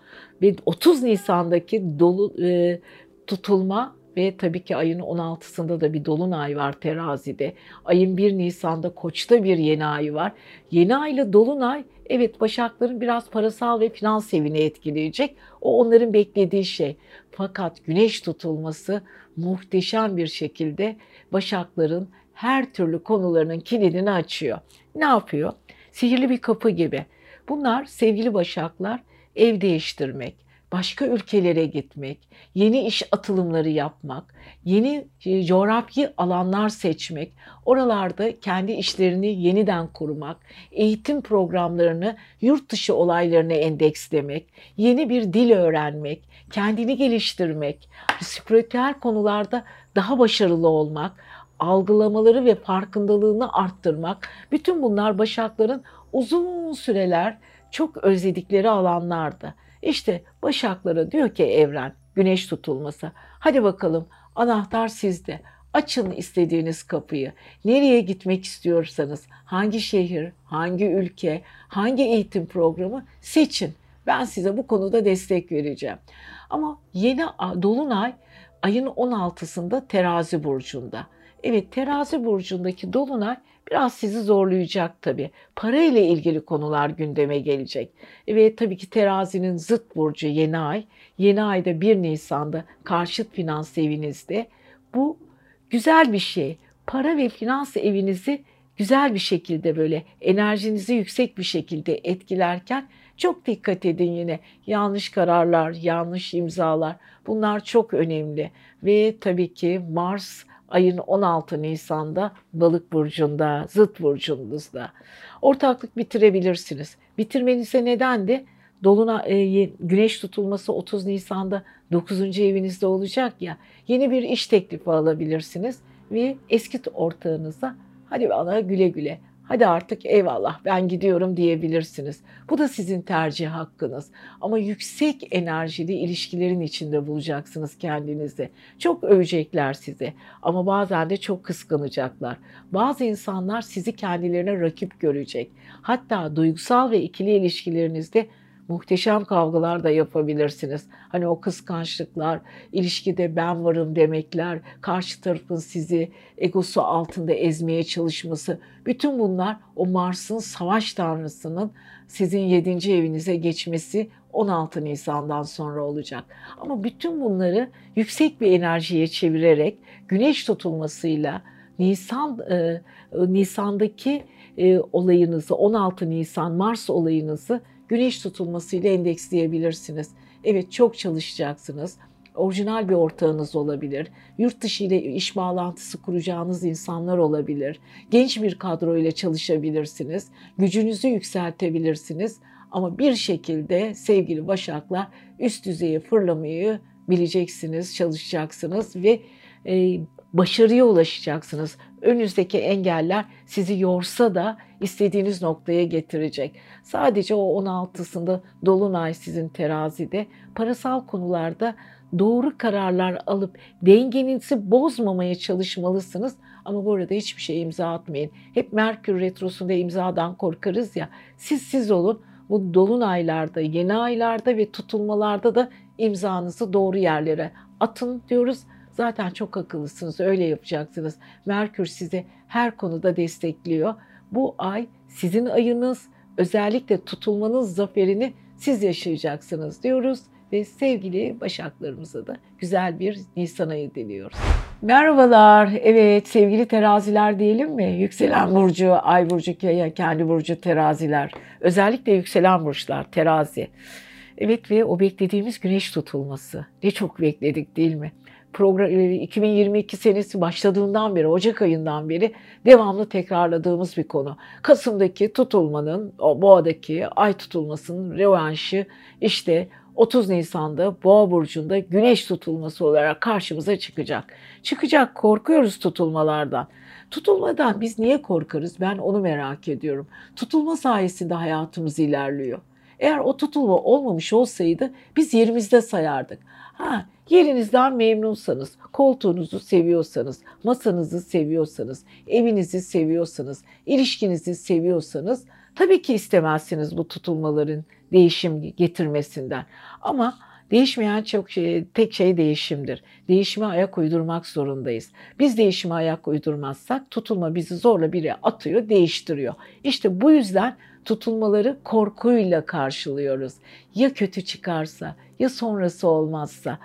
Ve 30 Nisan'daki dolu e, tutulma ve tabii ki ayın 16'sında da bir dolunay var terazide. Ayın 1 Nisan'da koçta bir yeni ay var. Yeni ayla dolunay evet başakların biraz parasal ve finans evini etkileyecek. O onların beklediği şey. Fakat güneş tutulması muhteşem bir şekilde başakların her türlü konularının kilidini açıyor. Ne yapıyor? Sihirli bir kapı gibi. Bunlar sevgili başaklar ev değiştirmek, başka ülkelere gitmek, yeni iş atılımları yapmak, yeni e, coğrafi alanlar seçmek, oralarda kendi işlerini yeniden kurmak, eğitim programlarını yurt dışı olaylarına endekslemek, yeni bir dil öğrenmek, kendini geliştirmek, spiritüel konularda daha başarılı olmak, algılamaları ve farkındalığını arttırmak, bütün bunlar başakların uzun süreler çok özledikleri alanlardı. İşte Başaklara diyor ki evren, güneş tutulması. Hadi bakalım anahtar sizde. Açın istediğiniz kapıyı. Nereye gitmek istiyorsanız, hangi şehir, hangi ülke, hangi eğitim programı seçin. Ben size bu konuda destek vereceğim. Ama yeni dolunay ayın 16'sında terazi burcunda. Evet terazi burcundaki dolunay biraz sizi zorlayacak tabii. Para ile ilgili konular gündeme gelecek. Evet tabii ki terazinin zıt burcu yeni ay. Yeni ayda 1 Nisan'da karşıt finans evinizde. Bu güzel bir şey. Para ve finans evinizi güzel bir şekilde böyle enerjinizi yüksek bir şekilde etkilerken çok dikkat edin yine. Yanlış kararlar, yanlış imzalar bunlar çok önemli. Ve tabii ki Mars ayın 16 Nisan'da balık burcunda, zıt burcunuzda. Ortaklık bitirebilirsiniz. Bitirmenize neden de Doluna, e, güneş tutulması 30 Nisan'da 9. evinizde olacak ya. Yeni bir iş teklifi alabilirsiniz ve eski ortağınıza hadi bana güle güle hadi artık eyvallah ben gidiyorum diyebilirsiniz. Bu da sizin tercih hakkınız. Ama yüksek enerjili ilişkilerin içinde bulacaksınız kendinizi. Çok övecekler sizi ama bazen de çok kıskanacaklar. Bazı insanlar sizi kendilerine rakip görecek. Hatta duygusal ve ikili ilişkilerinizde muhteşem kavgalar da yapabilirsiniz. Hani o kıskançlıklar, ilişkide ben varım demekler, karşı tarafın sizi egosu altında ezmeye çalışması, bütün bunlar o Mars'ın savaş tanrısının sizin 7. evinize geçmesi 16 Nisan'dan sonra olacak. Ama bütün bunları yüksek bir enerjiye çevirerek güneş tutulmasıyla Nisan e, Nisan'daki e, olayınızı 16 Nisan Mars olayınızı güneş tutulmasıyla endeksleyebilirsiniz. Evet çok çalışacaksınız. Orijinal bir ortağınız olabilir. Yurt dışı ile iş bağlantısı kuracağınız insanlar olabilir. Genç bir kadro ile çalışabilirsiniz. Gücünüzü yükseltebilirsiniz. Ama bir şekilde sevgili Başaklar üst düzeye fırlamayı bileceksiniz, çalışacaksınız ve e, başarıya ulaşacaksınız. Önünüzdeki engeller sizi yorsa da istediğiniz noktaya getirecek. Sadece o 16'sında Dolunay sizin terazide parasal konularda doğru kararlar alıp dengenizi bozmamaya çalışmalısınız. Ama bu arada hiçbir şey imza atmayın. Hep Merkür Retrosu'nda imzadan korkarız ya. Siz siz olun. Bu dolunaylarda, yeni aylarda ve tutulmalarda da imzanızı doğru yerlere atın diyoruz. Zaten çok akıllısınız, öyle yapacaksınız. Merkür sizi her konuda destekliyor. Bu ay sizin ayınız, özellikle tutulmanız zaferini siz yaşayacaksınız diyoruz ve sevgili Başaklarımıza da güzel bir Nisan ayı diliyoruz. Merhabalar. Evet sevgili teraziler diyelim mi? Yükselen burcu, ay burcu, kendi burcu teraziler. Özellikle yükselen burçlar terazi. Evet ve o beklediğimiz güneş tutulması. Ne çok bekledik değil mi? Program 2022 e, senesi başladığından beri, Ocak ayından beri devamlı tekrarladığımız bir konu. Kasım'daki tutulmanın, o boğadaki ay tutulmasının revanşı işte 30 Nisan'da Boğa burcunda güneş tutulması olarak karşımıza çıkacak. Çıkacak korkuyoruz tutulmalardan. Tutulmadan biz niye korkarız? Ben onu merak ediyorum. Tutulma sayesinde hayatımız ilerliyor. Eğer o tutulma olmamış olsaydı biz yerimizde sayardık. Ha, Yerinizden memnunsanız, koltuğunuzu seviyorsanız, masanızı seviyorsanız, evinizi seviyorsanız, ilişkinizi seviyorsanız tabii ki istemezsiniz bu tutulmaların değişim getirmesinden. Ama Değişmeyen çok şey, tek şey değişimdir. Değişime ayak uydurmak zorundayız. Biz değişime ayak uydurmazsak tutulma bizi zorla biri atıyor, değiştiriyor. İşte bu yüzden tutulmaları korkuyla karşılıyoruz. Ya kötü çıkarsa, ya sonrası olmazsa.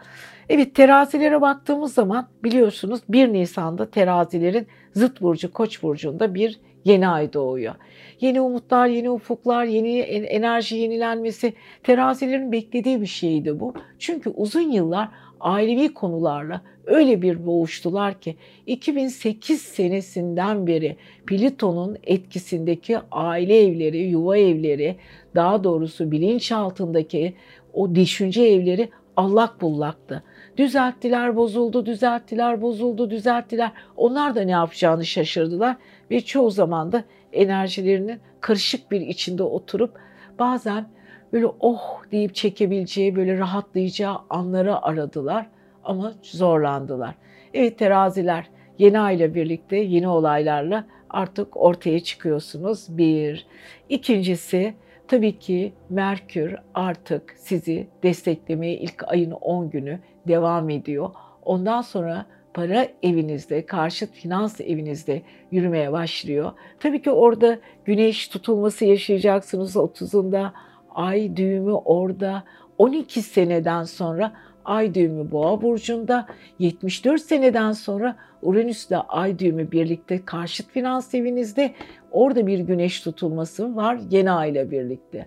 Evet terazilere baktığımız zaman biliyorsunuz 1 Nisan'da terazilerin zıt burcu Koç burcunda bir yeni ay doğuyor. Yeni umutlar, yeni ufuklar, yeni enerji yenilenmesi terazilerin beklediği bir şeydi bu. Çünkü uzun yıllar ailevi konularla öyle bir boğuştular ki 2008 senesinden beri Plüton'un etkisindeki aile evleri, yuva evleri, daha doğrusu bilinç altındaki o düşünce evleri allak bullaktı. Düzelttiler, bozuldu, düzelttiler, bozuldu, düzelttiler. Onlar da ne yapacağını şaşırdılar ve çoğu zaman da enerjilerinin karışık bir içinde oturup bazen böyle oh deyip çekebileceği, böyle rahatlayacağı anları aradılar ama zorlandılar. Evet teraziler yeni ile birlikte yeni olaylarla artık ortaya çıkıyorsunuz. Bir. İkincisi tabii ki Merkür artık sizi desteklemeye ilk ayın 10 günü devam ediyor. Ondan sonra para evinizde, karşıt finans evinizde yürümeye başlıyor. Tabii ki orada güneş tutulması yaşayacaksınız 30'unda. Ay düğümü orada. 12 seneden sonra ay düğümü boğa burcunda. 74 seneden sonra Uranüs ile ay düğümü birlikte karşıt finans evinizde. Orada bir güneş tutulması var yeni ay ile birlikte.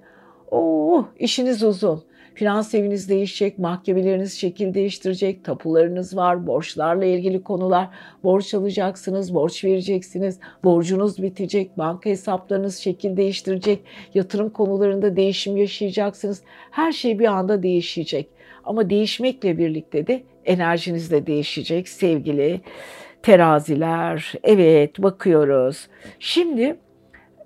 Oo, işiniz uzun. Finans eviniz değişecek, mahkemeleriniz şekil değiştirecek, tapularınız var, borçlarla ilgili konular. Borç alacaksınız, borç vereceksiniz, borcunuz bitecek, banka hesaplarınız şekil değiştirecek, yatırım konularında değişim yaşayacaksınız. Her şey bir anda değişecek. Ama değişmekle birlikte de enerjiniz de değişecek sevgili teraziler. Evet bakıyoruz. Şimdi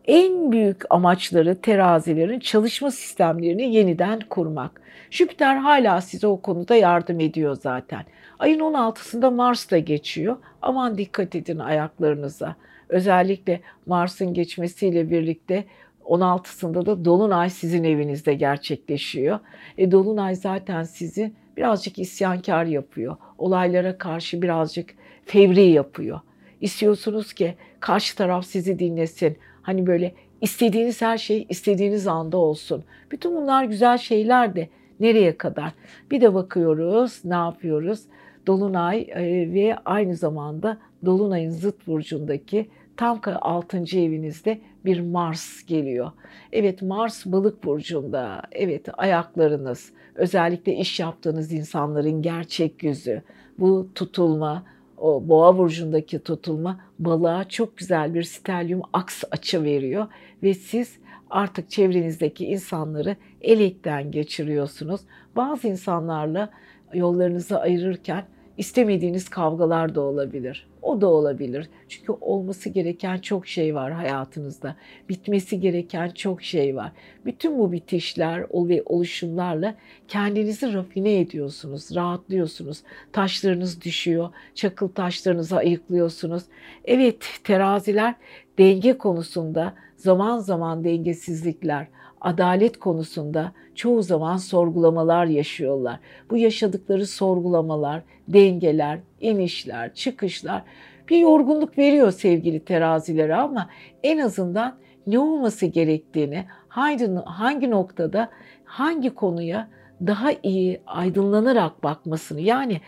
en büyük amaçları terazilerin çalışma sistemlerini yeniden kurmak. Jüpiter hala size o konuda yardım ediyor zaten. Ayın 16'sında Mars da geçiyor. Aman dikkat edin ayaklarınıza. Özellikle Mars'ın geçmesiyle birlikte 16'sında da Dolunay sizin evinizde gerçekleşiyor. E, Dolunay zaten sizi birazcık isyankar yapıyor. Olaylara karşı birazcık fevri yapıyor. İstiyorsunuz ki karşı taraf sizi dinlesin. Hani böyle istediğiniz her şey istediğiniz anda olsun. Bütün bunlar güzel şeyler de nereye kadar? Bir de bakıyoruz ne yapıyoruz? Dolunay e, ve aynı zamanda Dolunay'ın zıt burcundaki tam 6. evinizde bir Mars geliyor. Evet Mars balık burcunda. Evet ayaklarınız, özellikle iş yaptığınız insanların gerçek yüzü, bu tutulma, o boğa burcundaki tutulma balığa çok güzel bir stelyum aks açı veriyor ve siz artık çevrenizdeki insanları elekten geçiriyorsunuz. Bazı insanlarla yollarınızı ayırırken istemediğiniz kavgalar da olabilir. O da olabilir. Çünkü olması gereken çok şey var hayatınızda. Bitmesi gereken çok şey var. Bütün bu bitişler ve oluşumlarla kendinizi rafine ediyorsunuz, rahatlıyorsunuz. Taşlarınız düşüyor, çakıl taşlarınızı ayıklıyorsunuz. Evet, teraziler denge konusunda zaman zaman dengesizlikler, adalet konusunda çoğu zaman sorgulamalar yaşıyorlar. Bu yaşadıkları sorgulamalar, dengeler, inişler, çıkışlar bir yorgunluk veriyor sevgili terazilere ama en azından ne olması gerektiğini, hangi, hangi noktada, hangi konuya daha iyi aydınlanarak bakmasını yani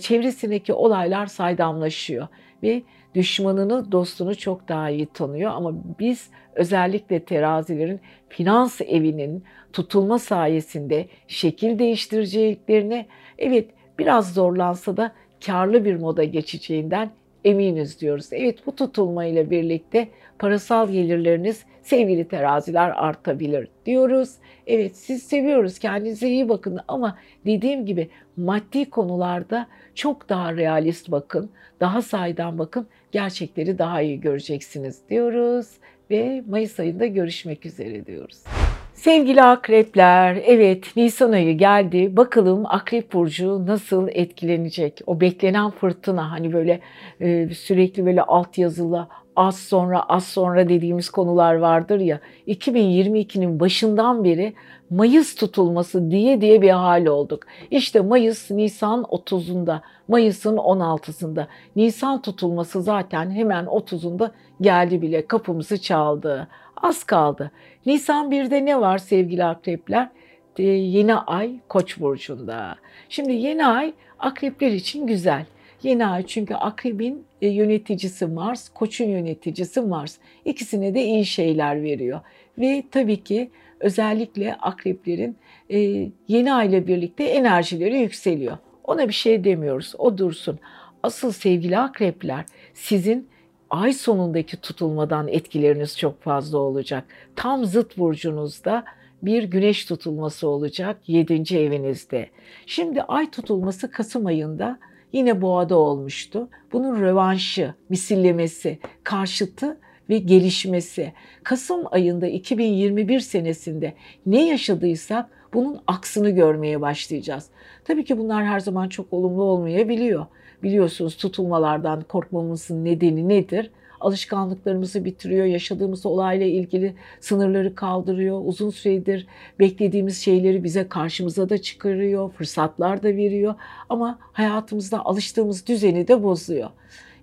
çevresindeki olaylar saydamlaşıyor ve düşmanını, dostunu çok daha iyi tanıyor ama biz özellikle terazilerin finans evinin tutulma sayesinde şekil değiştireceklerini, evet biraz zorlansa da karlı bir moda geçeceğinden eminiz diyoruz. Evet bu tutulma ile birlikte parasal gelirleriniz sevgili teraziler artabilir diyoruz. Evet siz seviyoruz kendinize iyi bakın ama dediğim gibi maddi konularda çok daha realist bakın, daha saydam bakın gerçekleri daha iyi göreceksiniz diyoruz ve Mayıs ayında görüşmek üzere diyoruz. Sevgili akrepler, evet Nisan ayı geldi. Bakalım akrep burcu nasıl etkilenecek? O beklenen fırtına hani böyle e, sürekli böyle alt yazılı az sonra az sonra dediğimiz konular vardır ya 2022'nin başından beri Mayıs tutulması diye diye bir hal olduk. İşte Mayıs Nisan 30'unda, Mayıs'ın 16'sında. Nisan tutulması zaten hemen 30'unda geldi bile kapımızı çaldı. Az kaldı. Nisan 1'de ne var sevgili akrepler? Ee, yeni ay Koç burcunda. Şimdi yeni ay akrepler için güzel. Yeni ay çünkü akrebin e, yöneticisi Mars, koçun yöneticisi Mars. İkisine de iyi şeyler veriyor. Ve tabii ki özellikle akreplerin e, yeni ay ile birlikte enerjileri yükseliyor. Ona bir şey demiyoruz, o dursun. Asıl sevgili akrepler sizin ay sonundaki tutulmadan etkileriniz çok fazla olacak. Tam zıt burcunuzda bir güneş tutulması olacak 7. evinizde. Şimdi ay tutulması Kasım ayında yine boğada olmuştu. Bunun rövanşı, misillemesi, karşıtı ve gelişmesi. Kasım ayında 2021 senesinde ne yaşadıysak bunun aksını görmeye başlayacağız. Tabii ki bunlar her zaman çok olumlu olmayabiliyor biliyorsunuz tutulmalardan korkmamızın nedeni nedir? alışkanlıklarımızı bitiriyor, yaşadığımız olayla ilgili sınırları kaldırıyor, uzun süredir beklediğimiz şeyleri bize karşımıza da çıkarıyor, fırsatlar da veriyor ama hayatımızda alıştığımız düzeni de bozuyor.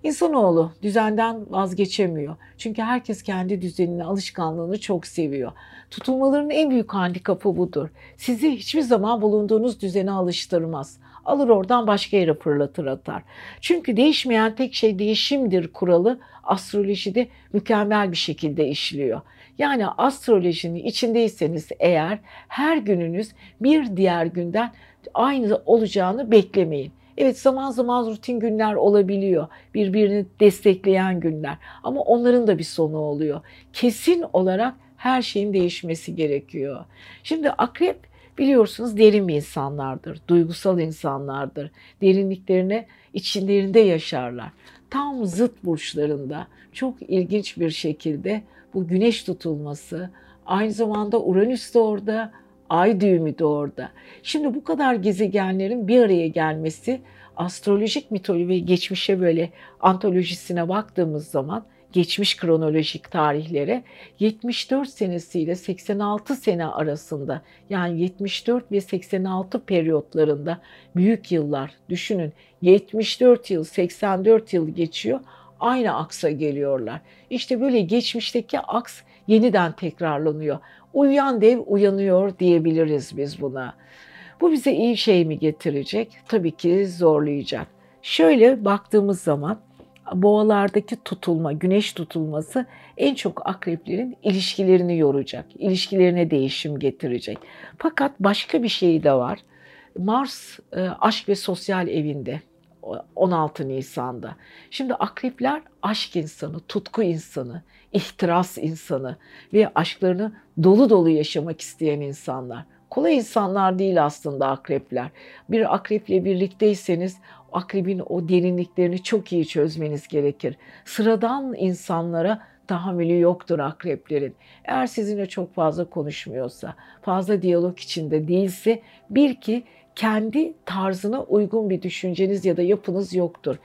İnsanoğlu düzenden vazgeçemiyor. Çünkü herkes kendi düzenini, alışkanlığını çok seviyor. Tutulmaların en büyük handikapı budur. Sizi hiçbir zaman bulunduğunuz düzene alıştırmaz. Alır oradan başka yere fırlatır atar. Çünkü değişmeyen tek şey değişimdir kuralı astrolojide mükemmel bir şekilde işliyor. Yani astrolojinin içindeyseniz eğer her gününüz bir diğer günden aynı olacağını beklemeyin. Evet zaman zaman rutin günler olabiliyor. Birbirini destekleyen günler. Ama onların da bir sonu oluyor. Kesin olarak her şeyin değişmesi gerekiyor. Şimdi akrep biliyorsunuz derin bir insanlardır. Duygusal insanlardır. Derinliklerine içlerinde yaşarlar. Tam zıt burçlarında çok ilginç bir şekilde bu güneş tutulması, aynı zamanda Uranüs de orada, ay düğümü de orada. Şimdi bu kadar gezegenlerin bir araya gelmesi astrolojik mitoloji ve geçmişe böyle antolojisine baktığımız zaman geçmiş kronolojik tarihlere 74 senesiyle 86 sene arasında yani 74 ve 86 periyotlarında büyük yıllar düşünün 74 yıl 84 yıl geçiyor aynı aksa geliyorlar. İşte böyle geçmişteki aks yeniden tekrarlanıyor. Uyuyan dev uyanıyor diyebiliriz biz buna. Bu bize iyi şey mi getirecek? Tabii ki zorlayacak. Şöyle baktığımız zaman boğalardaki tutulma, güneş tutulması en çok akreplerin ilişkilerini yoracak. İlişkilerine değişim getirecek. Fakat başka bir şey de var. Mars e, aşk ve sosyal evinde 16 Nisan'da. Şimdi akrepler aşk insanı, tutku insanı, ihtiras insanı ve aşklarını dolu dolu yaşamak isteyen insanlar. Kolay insanlar değil aslında akrepler. Bir akreple birlikteyseniz akrebin o derinliklerini çok iyi çözmeniz gerekir. Sıradan insanlara tahammülü yoktur akreplerin. Eğer sizinle çok fazla konuşmuyorsa, fazla diyalog içinde değilse bil ki kendi tarzına uygun bir düşünceniz ya da yapınız yoktur.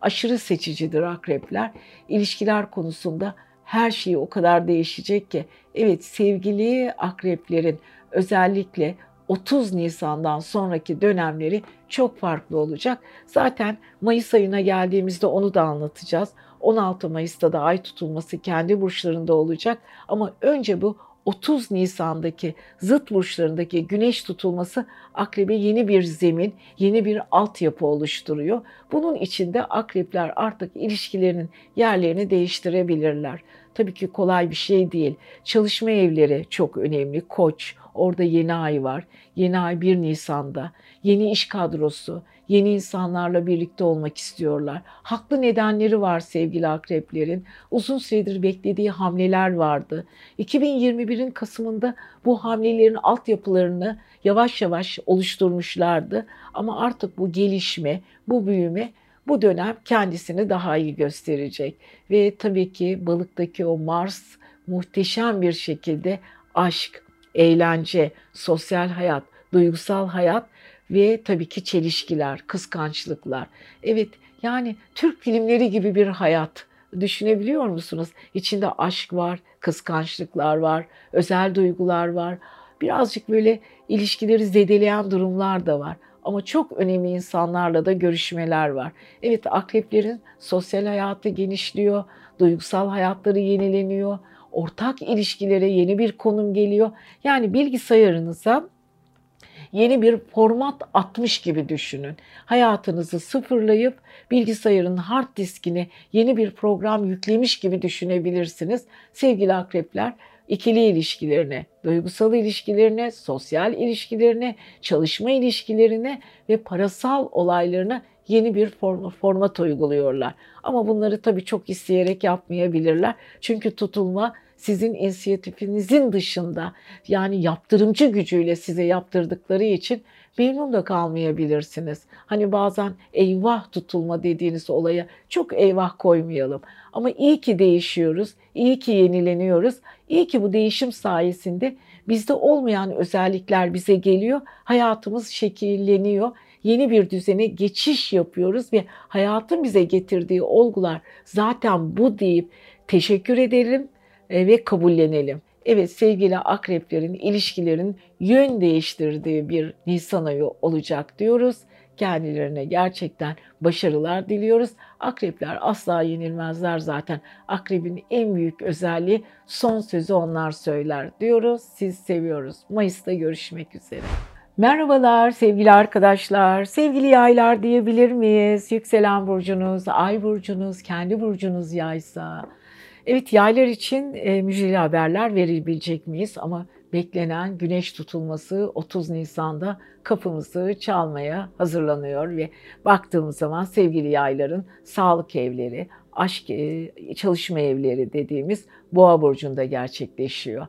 Aşırı seçicidir akrepler. İlişkiler konusunda her şey o kadar değişecek ki. Evet sevgili akreplerin özellikle 30 Nisan'dan sonraki dönemleri çok farklı olacak. Zaten Mayıs ayına geldiğimizde onu da anlatacağız. 16 Mayıs'ta da ay tutulması kendi burçlarında olacak. Ama önce bu 30 Nisan'daki zıt burçlarındaki güneş tutulması akrebe yeni bir zemin, yeni bir altyapı oluşturuyor. Bunun içinde akrepler artık ilişkilerinin yerlerini değiştirebilirler. Tabii ki kolay bir şey değil. Çalışma evleri çok önemli. Koç, orada yeni ay var. Yeni ay 1 Nisan'da. Yeni iş kadrosu, yeni insanlarla birlikte olmak istiyorlar. Haklı nedenleri var sevgili akreplerin. Uzun süredir beklediği hamleler vardı. 2021'in Kasım'ında bu hamlelerin altyapılarını yavaş yavaş oluşturmuşlardı. Ama artık bu gelişme, bu büyüme bu dönem kendisini daha iyi gösterecek. Ve tabii ki balıktaki o Mars muhteşem bir şekilde aşk, eğlence, sosyal hayat, duygusal hayat ve tabii ki çelişkiler, kıskançlıklar. Evet yani Türk filmleri gibi bir hayat düşünebiliyor musunuz? İçinde aşk var, kıskançlıklar var, özel duygular var. Birazcık böyle ilişkileri zedeleyen durumlar da var. Ama çok önemli insanlarla da görüşmeler var. Evet akreplerin sosyal hayatı genişliyor, duygusal hayatları yenileniyor, ortak ilişkilere yeni bir konum geliyor. Yani bilgisayarınıza yeni bir format atmış gibi düşünün. Hayatınızı sıfırlayıp bilgisayarın hard diskine yeni bir program yüklemiş gibi düşünebilirsiniz. Sevgili akrepler, ikili ilişkilerine, duygusal ilişkilerine, sosyal ilişkilerine, çalışma ilişkilerine ve parasal olaylarına yeni bir format uyguluyorlar. Ama bunları tabii çok isteyerek yapmayabilirler. Çünkü tutulma sizin inisiyatifinizin dışında yani yaptırımcı gücüyle size yaptırdıkları için memnun da kalmayabilirsiniz. Hani bazen eyvah tutulma dediğiniz olaya çok eyvah koymayalım. Ama iyi ki değişiyoruz, iyi ki yenileniyoruz. İyi ki bu değişim sayesinde bizde olmayan özellikler bize geliyor. Hayatımız şekilleniyor. yeni bir düzene geçiş yapıyoruz ve hayatın bize getirdiği olgular zaten bu deyip teşekkür edelim e, ve kabullenelim. Evet sevgili akreplerin ilişkilerin yön değiştirdiği bir Nisan ayı olacak diyoruz. Kendilerine gerçekten başarılar diliyoruz. Akrepler asla yenilmezler zaten. Akrebin en büyük özelliği son sözü onlar söyler diyoruz. Siz seviyoruz. Mayıs'ta görüşmek üzere. Merhabalar sevgili arkadaşlar, sevgili yaylar diyebilir miyiz? Yükselen burcunuz, ay burcunuz, kendi burcunuz yaysa. Evet yaylar için e, müjdeli haberler verebilecek miyiz? Ama beklenen güneş tutulması 30 Nisan'da kapımızı çalmaya hazırlanıyor ve baktığımız zaman sevgili yayların sağlık evleri, aşk e, çalışma evleri dediğimiz boğa burcunda gerçekleşiyor.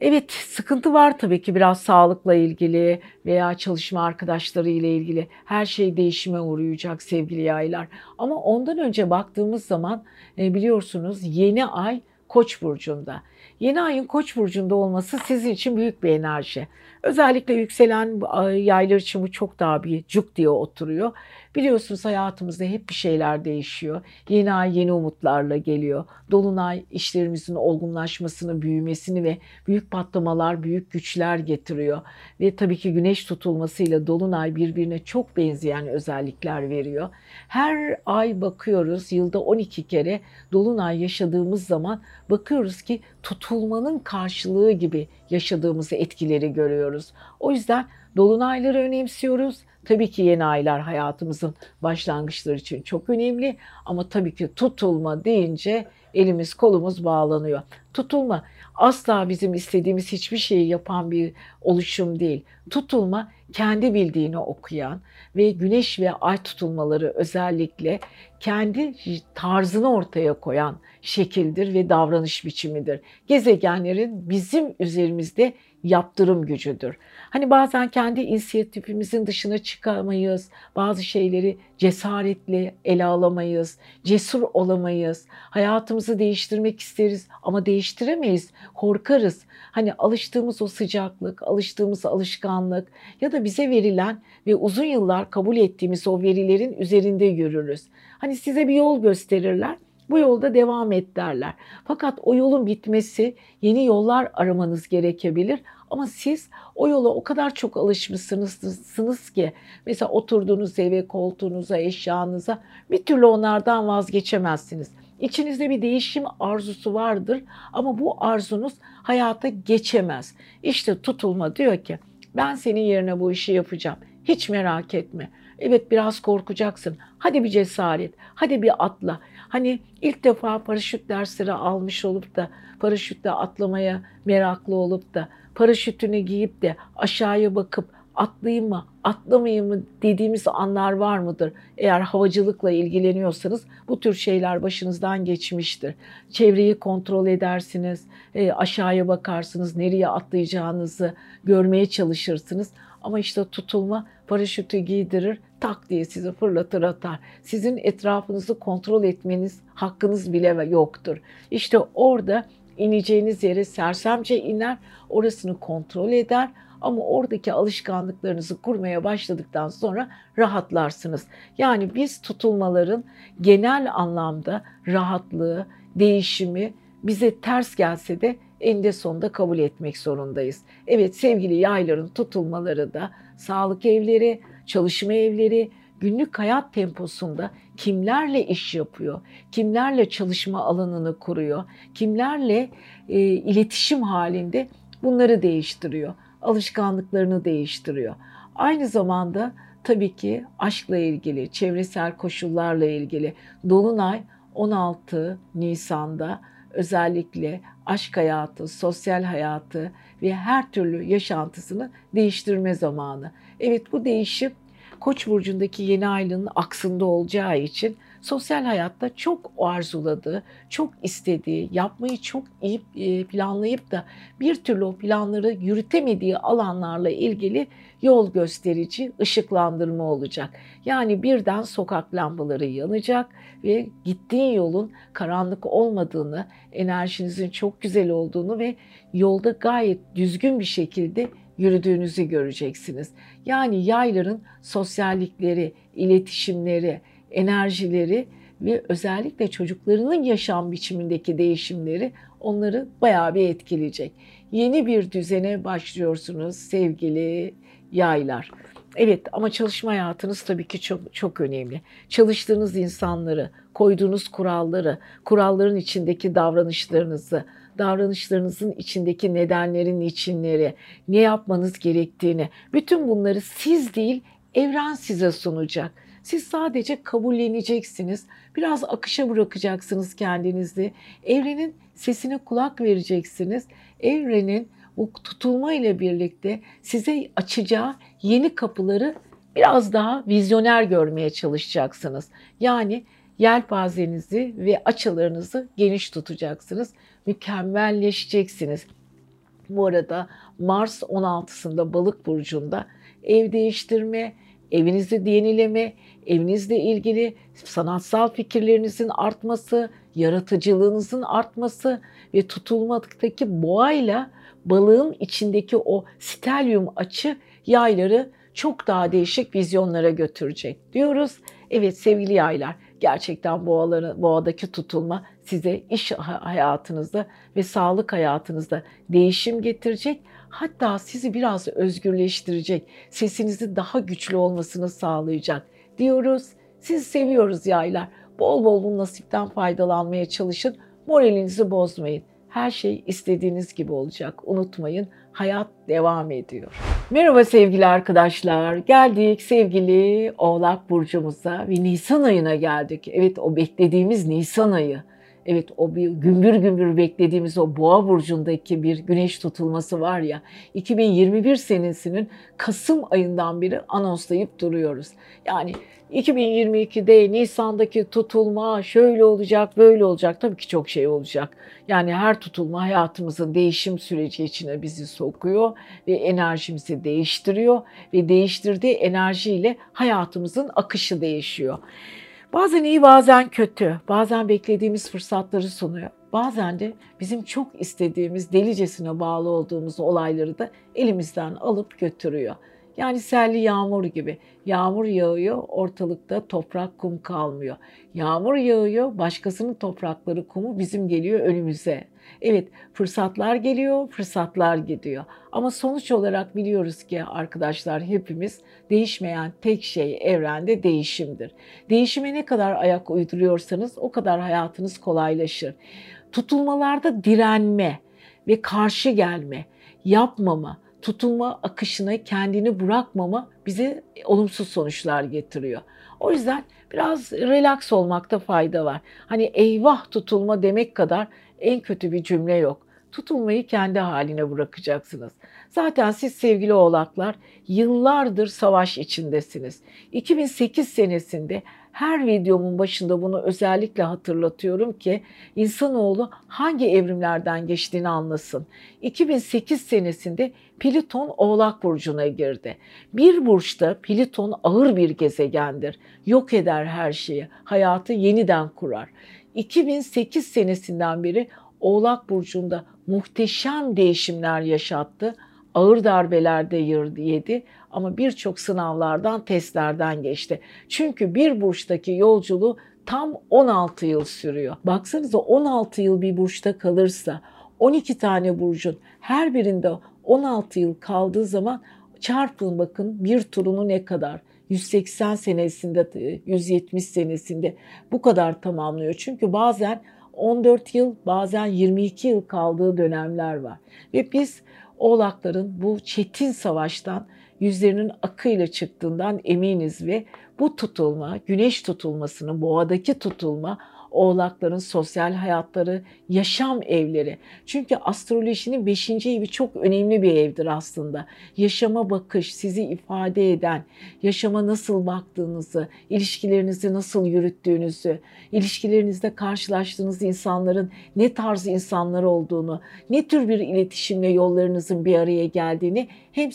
Evet sıkıntı var tabii ki biraz sağlıkla ilgili veya çalışma arkadaşları ile ilgili her şey değişime uğrayacak sevgili yaylar. Ama ondan önce baktığımız zaman e, biliyorsunuz yeni ay Koç burcunda. Yeni ayın Koç burcunda olması sizin için büyük bir enerji. Özellikle yükselen yaylar için bu çok daha bir cuk diye oturuyor. Biliyorsunuz hayatımızda hep bir şeyler değişiyor. Yeni ay yeni umutlarla geliyor. Dolunay işlerimizin olgunlaşmasını, büyümesini ve büyük patlamalar, büyük güçler getiriyor. Ve tabii ki güneş tutulmasıyla dolunay birbirine çok benzeyen özellikler veriyor. Her ay bakıyoruz yılda 12 kere dolunay yaşadığımız zaman bakıyoruz ki tutulmanın karşılığı gibi yaşadığımız etkileri görüyoruz. O yüzden dolunayları önemsiyoruz. Tabii ki yeni aylar hayatımızın başlangıçları için çok önemli ama tabii ki tutulma deyince elimiz kolumuz bağlanıyor. Tutulma asla bizim istediğimiz hiçbir şeyi yapan bir oluşum değil. Tutulma kendi bildiğini okuyan ve güneş ve ay tutulmaları özellikle kendi tarzını ortaya koyan şekildir ve davranış biçimidir. Gezegenlerin bizim üzerimizde yaptırım gücüdür. Hani bazen kendi inisiyatifimizin dışına çıkamayız. Bazı şeyleri cesaretle ele alamayız. Cesur olamayız. Hayatımızı değiştirmek isteriz ama değiştiremeyiz. Korkarız. Hani alıştığımız o sıcaklık, alıştığımız alışkanlık ya da bize verilen ve uzun yıllar kabul ettiğimiz o verilerin üzerinde yürürüz. Hani size bir yol gösterirler. Bu yolda devam et derler. Fakat o yolun bitmesi yeni yollar aramanız gerekebilir. Ama siz o yola o kadar çok alışmışsınız ki mesela oturduğunuz eve, koltuğunuza, eşyanıza bir türlü onlardan vazgeçemezsiniz. İçinizde bir değişim arzusu vardır ama bu arzunuz hayata geçemez. İşte tutulma diyor ki ben senin yerine bu işi yapacağım. Hiç merak etme. Evet biraz korkacaksın. Hadi bir cesaret. Hadi bir atla. Hani ilk defa paraşüt dersleri almış olup da paraşütle atlamaya meraklı olup da paraşütünü giyip de aşağıya bakıp atlayayım mı, atlamayayım mı dediğimiz anlar var mıdır? Eğer havacılıkla ilgileniyorsanız bu tür şeyler başınızdan geçmiştir. Çevreyi kontrol edersiniz, e, aşağıya bakarsınız, nereye atlayacağınızı görmeye çalışırsınız. Ama işte tutulma paraşütü giydirir, tak diye sizi fırlatır atar. Sizin etrafınızı kontrol etmeniz hakkınız bile yoktur. İşte orada ineceğiniz yere sersemce iner, orasını kontrol eder ama oradaki alışkanlıklarınızı kurmaya başladıktan sonra rahatlarsınız. Yani biz tutulmaların genel anlamda rahatlığı, değişimi bize ters gelse de eninde sonunda kabul etmek zorundayız. Evet sevgili yayların tutulmaları da sağlık evleri, çalışma evleri, günlük hayat temposunda kimlerle iş yapıyor, kimlerle çalışma alanını kuruyor, kimlerle e, iletişim halinde bunları değiştiriyor. Alışkanlıklarını değiştiriyor. Aynı zamanda tabii ki aşkla ilgili, çevresel koşullarla ilgili Dolunay 16 Nisan'da özellikle aşk hayatı, sosyal hayatı ve her türlü yaşantısını değiştirme zamanı. Evet bu değişim Koç burcundaki yeni aylığın aksında olacağı için sosyal hayatta çok arzuladığı, çok istediği, yapmayı çok iyi e, planlayıp da bir türlü o planları yürütemediği alanlarla ilgili yol gösterici ışıklandırma olacak. Yani birden sokak lambaları yanacak ve gittiğin yolun karanlık olmadığını, enerjinizin çok güzel olduğunu ve yolda gayet düzgün bir şekilde yürüdüğünüzü göreceksiniz. Yani yayların sosyallikleri, iletişimleri, enerjileri ve özellikle çocuklarının yaşam biçimindeki değişimleri onları bayağı bir etkileyecek. Yeni bir düzene başlıyorsunuz sevgili yaylar. Evet ama çalışma hayatınız tabii ki çok çok önemli. Çalıştığınız insanları, koyduğunuz kuralları, kuralların içindeki davranışlarınızı, davranışlarınızın içindeki nedenlerin içinleri, ne yapmanız gerektiğini, bütün bunları siz değil, evren size sunacak. Siz sadece kabulleneceksiniz. Biraz akışa bırakacaksınız kendinizi. Evrenin sesine kulak vereceksiniz. Evrenin bu tutulma ile birlikte size açacağı yeni kapıları biraz daha vizyoner görmeye çalışacaksınız. Yani yelpazenizi ve açılarınızı geniş tutacaksınız. Mükemmelleşeceksiniz. Bu arada Mars 16'sında balık burcunda ev değiştirme, evinizi yenileme, evinizle ilgili sanatsal fikirlerinizin artması, yaratıcılığınızın artması ve tutulmadaki boğayla balığın içindeki o stelyum açı yayları çok daha değişik vizyonlara götürecek diyoruz. Evet sevgili yaylar gerçekten boğaları, boğadaki tutulma size iş hayatınızda ve sağlık hayatınızda değişim getirecek. Hatta sizi biraz özgürleştirecek, sesinizin daha güçlü olmasını sağlayacak diyoruz. Sizi seviyoruz yaylar. Bol bol bu nasipten faydalanmaya çalışın. Moralinizi bozmayın. Her şey istediğiniz gibi olacak. Unutmayın hayat devam ediyor. Merhaba sevgili arkadaşlar. Geldik sevgili Oğlak burcumuza ve Nisan ayına geldik. Evet o beklediğimiz Nisan ayı. Evet o bir gümbür gümbür beklediğimiz o boğa burcundaki bir güneş tutulması var ya 2021 senesinin Kasım ayından beri anonslayıp duruyoruz. Yani 2022'de Nisan'daki tutulma şöyle olacak, böyle olacak. Tabii ki çok şey olacak. Yani her tutulma hayatımızın değişim süreci içine bizi sokuyor ve enerjimizi değiştiriyor ve değiştirdiği enerjiyle hayatımızın akışı değişiyor. Bazen iyi bazen kötü, bazen beklediğimiz fırsatları sunuyor. Bazen de bizim çok istediğimiz, delicesine bağlı olduğumuz olayları da elimizden alıp götürüyor. Yani selli yağmur gibi. Yağmur yağıyor, ortalıkta toprak kum kalmıyor. Yağmur yağıyor, başkasının toprakları kumu bizim geliyor önümüze. Evet, fırsatlar geliyor, fırsatlar gidiyor. Ama sonuç olarak biliyoruz ki arkadaşlar hepimiz değişmeyen tek şey evrende değişimdir. Değişime ne kadar ayak uyduruyorsanız o kadar hayatınız kolaylaşır. Tutulmalarda direnme ve karşı gelme, yapmama, tutulma akışına kendini bırakmama bize olumsuz sonuçlar getiriyor. O yüzden biraz relax olmakta fayda var. Hani eyvah tutulma demek kadar en kötü bir cümle yok. Tutulmayı kendi haline bırakacaksınız. Zaten siz sevgili oğlaklar yıllardır savaş içindesiniz. 2008 senesinde her videomun başında bunu özellikle hatırlatıyorum ki insanoğlu hangi evrimlerden geçtiğini anlasın. 2008 senesinde Plüton Oğlak burcuna girdi. Bir burçta Plüton ağır bir gezegendir. Yok eder her şeyi, hayatı yeniden kurar. 2008 senesinden beri Oğlak burcunda muhteşem değişimler yaşattı ağır darbelerde yedi ama birçok sınavlardan, testlerden geçti. Çünkü bir burçtaki yolculuğu tam 16 yıl sürüyor. Baksanıza 16 yıl bir burçta kalırsa 12 tane burcun her birinde 16 yıl kaldığı zaman çarpın bakın bir turunu ne kadar 180 senesinde 170 senesinde bu kadar tamamlıyor. Çünkü bazen 14 yıl bazen 22 yıl kaldığı dönemler var. Ve biz Oğlakların bu çetin savaştan yüzlerinin akıyla çıktığından eminiz ve bu tutulma, güneş tutulmasının, boğadaki tutulma oğlakların sosyal hayatları, yaşam evleri. Çünkü astrolojinin beşinci evi çok önemli bir evdir aslında. Yaşama bakış, sizi ifade eden, yaşama nasıl baktığınızı, ilişkilerinizi nasıl yürüttüğünüzü, ilişkilerinizde karşılaştığınız insanların ne tarz insanlar olduğunu, ne tür bir iletişimle yollarınızın bir araya geldiğini hem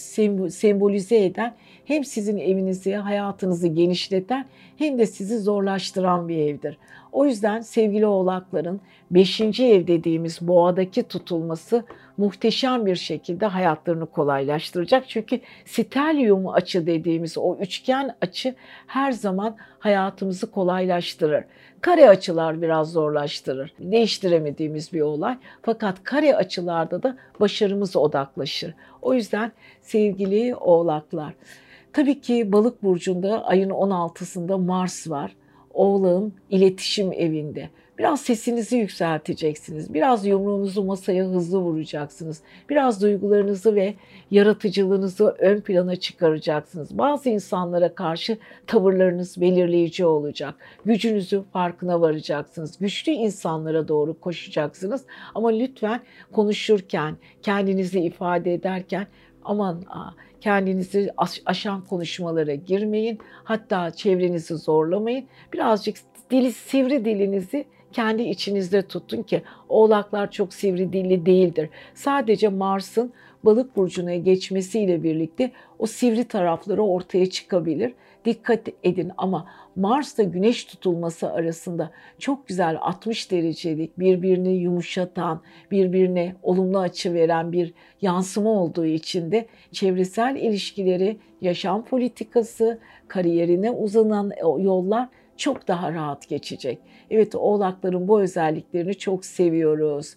sembolize eden hem sizin evinizi, hayatınızı genişleten hem de sizi zorlaştıran bir evdir. O yüzden sevgili oğlakların 5. ev dediğimiz boğadaki tutulması muhteşem bir şekilde hayatlarını kolaylaştıracak. Çünkü stelyum açı dediğimiz o üçgen açı her zaman hayatımızı kolaylaştırır. Kare açılar biraz zorlaştırır. Değiştiremediğimiz bir olay. Fakat kare açılarda da başarımız odaklaşır. O yüzden sevgili oğlaklar, tabii ki balık burcunda ayın 16'sında Mars var. Oğlağın iletişim evinde. Biraz sesinizi yükselteceksiniz. Biraz yumruğunuzu masaya hızlı vuracaksınız. Biraz duygularınızı ve yaratıcılığınızı ön plana çıkaracaksınız. Bazı insanlara karşı tavırlarınız belirleyici olacak. Gücünüzü farkına varacaksınız. Güçlü insanlara doğru koşacaksınız. Ama lütfen konuşurken, kendinizi ifade ederken aman kendinizi aşan konuşmalara girmeyin. Hatta çevrenizi zorlamayın. Birazcık dili sivri dilinizi kendi içinizde tutun ki oğlaklar çok sivri dilli değildir. Sadece Mars'ın balık burcuna geçmesiyle birlikte o sivri tarafları ortaya çıkabilir. Dikkat edin ama Mars'ta güneş tutulması arasında çok güzel 60 derecelik birbirini yumuşatan, birbirine olumlu açı veren bir yansıma olduğu için de çevresel ilişkileri, yaşam politikası, kariyerine uzanan yollar çok daha rahat geçecek. Evet oğlakların bu özelliklerini çok seviyoruz.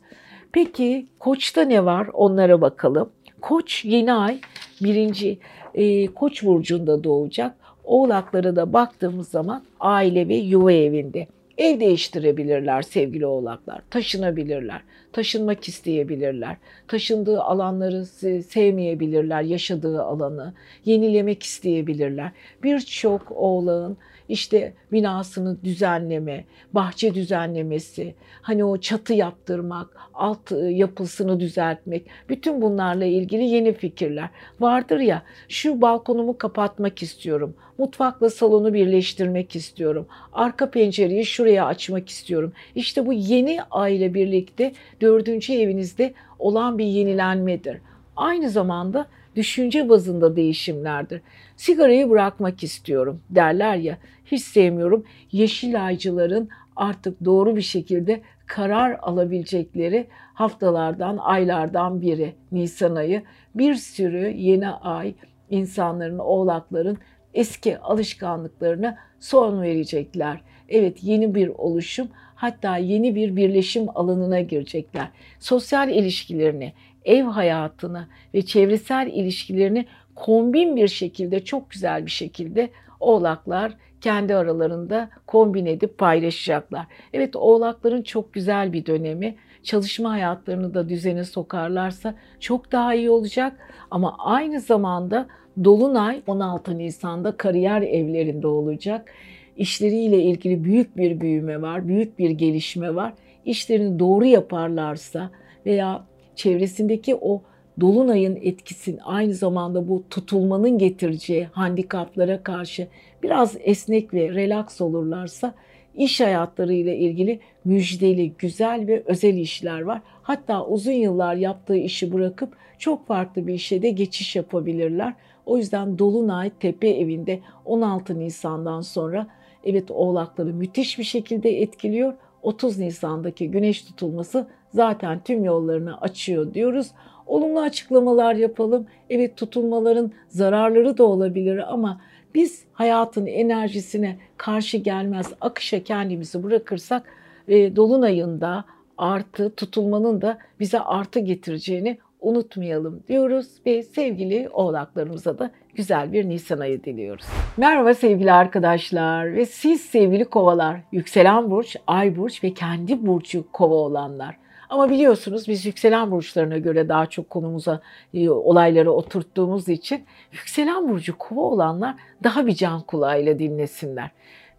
Peki koçta ne var onlara bakalım. Koç yeni ay birinci e, koç burcunda doğacak. Oğlaklara da baktığımız zaman aile ve yuva evinde. Ev değiştirebilirler sevgili oğlaklar. Taşınabilirler. Taşınmak isteyebilirler. Taşındığı alanları sevmeyebilirler. Yaşadığı alanı yenilemek isteyebilirler. Birçok oğlağın işte binasını düzenleme, bahçe düzenlemesi, hani o çatı yaptırmak, alt ıı, yapısını düzeltmek, bütün bunlarla ilgili yeni fikirler. Vardır ya şu balkonumu kapatmak istiyorum, mutfakla salonu birleştirmek istiyorum, arka pencereyi şuraya açmak istiyorum. İşte bu yeni aile birlikte dördüncü evinizde olan bir yenilenmedir. Aynı zamanda düşünce bazında değişimlerdir. Sigarayı bırakmak istiyorum derler ya hiç sevmiyorum. Yeşil aycıların artık doğru bir şekilde karar alabilecekleri haftalardan, aylardan biri Nisan ayı. Bir sürü yeni ay insanların, oğlakların eski alışkanlıklarına son verecekler. Evet yeni bir oluşum hatta yeni bir birleşim alanına girecekler. Sosyal ilişkilerini, ev hayatını ve çevresel ilişkilerini kombin bir şekilde, çok güzel bir şekilde oğlaklar kendi aralarında kombin edip paylaşacaklar. Evet oğlakların çok güzel bir dönemi. Çalışma hayatlarını da düzene sokarlarsa çok daha iyi olacak. Ama aynı zamanda Dolunay 16 Nisan'da kariyer evlerinde olacak. İşleriyle ilgili büyük bir büyüme var, büyük bir gelişme var. İşlerini doğru yaparlarsa veya çevresindeki o dolunayın etkisin aynı zamanda bu tutulmanın getireceği handikaplara karşı biraz esnek ve relax olurlarsa iş hayatları ile ilgili müjdeli, güzel ve özel işler var. Hatta uzun yıllar yaptığı işi bırakıp çok farklı bir işe de geçiş yapabilirler. O yüzden Dolunay Tepe evinde 16 Nisan'dan sonra evet oğlakları müthiş bir şekilde etkiliyor. 30 Nisan'daki güneş tutulması zaten tüm yollarını açıyor diyoruz. Olumlu açıklamalar yapalım. Evet tutulmaların zararları da olabilir ama biz hayatın enerjisine karşı gelmez akışa kendimizi bırakırsak e, dolunayında artı tutulmanın da bize artı getireceğini unutmayalım diyoruz ve sevgili oğlaklarımıza da güzel bir Nisan ayı diliyoruz. Merhaba sevgili arkadaşlar ve siz sevgili kovalar, yükselen burç, ay burç ve kendi burcu kova olanlar. Ama biliyorsunuz biz yükselen burçlarına göre daha çok konumuza e, olayları oturttuğumuz için yükselen burcu kova olanlar daha bir can kulağıyla dinlesinler.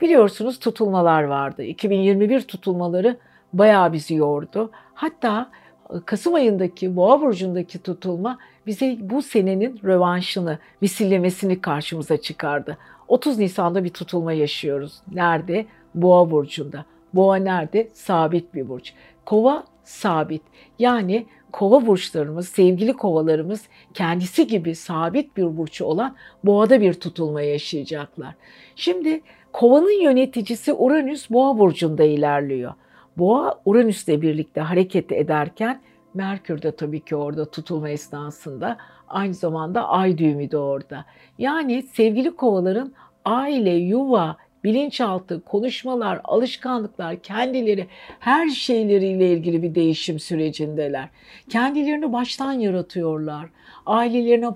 Biliyorsunuz tutulmalar vardı. 2021 tutulmaları bayağı bizi yordu. Hatta e, Kasım ayındaki Boğa burcundaki tutulma bize bu senenin rövanşını, misillemesini karşımıza çıkardı. 30 Nisan'da bir tutulma yaşıyoruz. Nerede? Boğa burcunda. Boğa nerede? Sabit bir burç. Kova sabit. Yani kova burçlarımız, sevgili kovalarımız kendisi gibi sabit bir burcu olan boğada bir tutulma yaşayacaklar. Şimdi Kovanın yöneticisi Uranüs Boğa burcunda ilerliyor. Boğa Uranüs'le birlikte hareket ederken Merkür de tabii ki orada tutulma esnasında aynı zamanda ay düğümü de orada. Yani sevgili kovaların aile, yuva, bilinçaltı, konuşmalar, alışkanlıklar, kendileri her şeyleriyle ilgili bir değişim sürecindeler. Kendilerini baştan yaratıyorlar. Ailelerine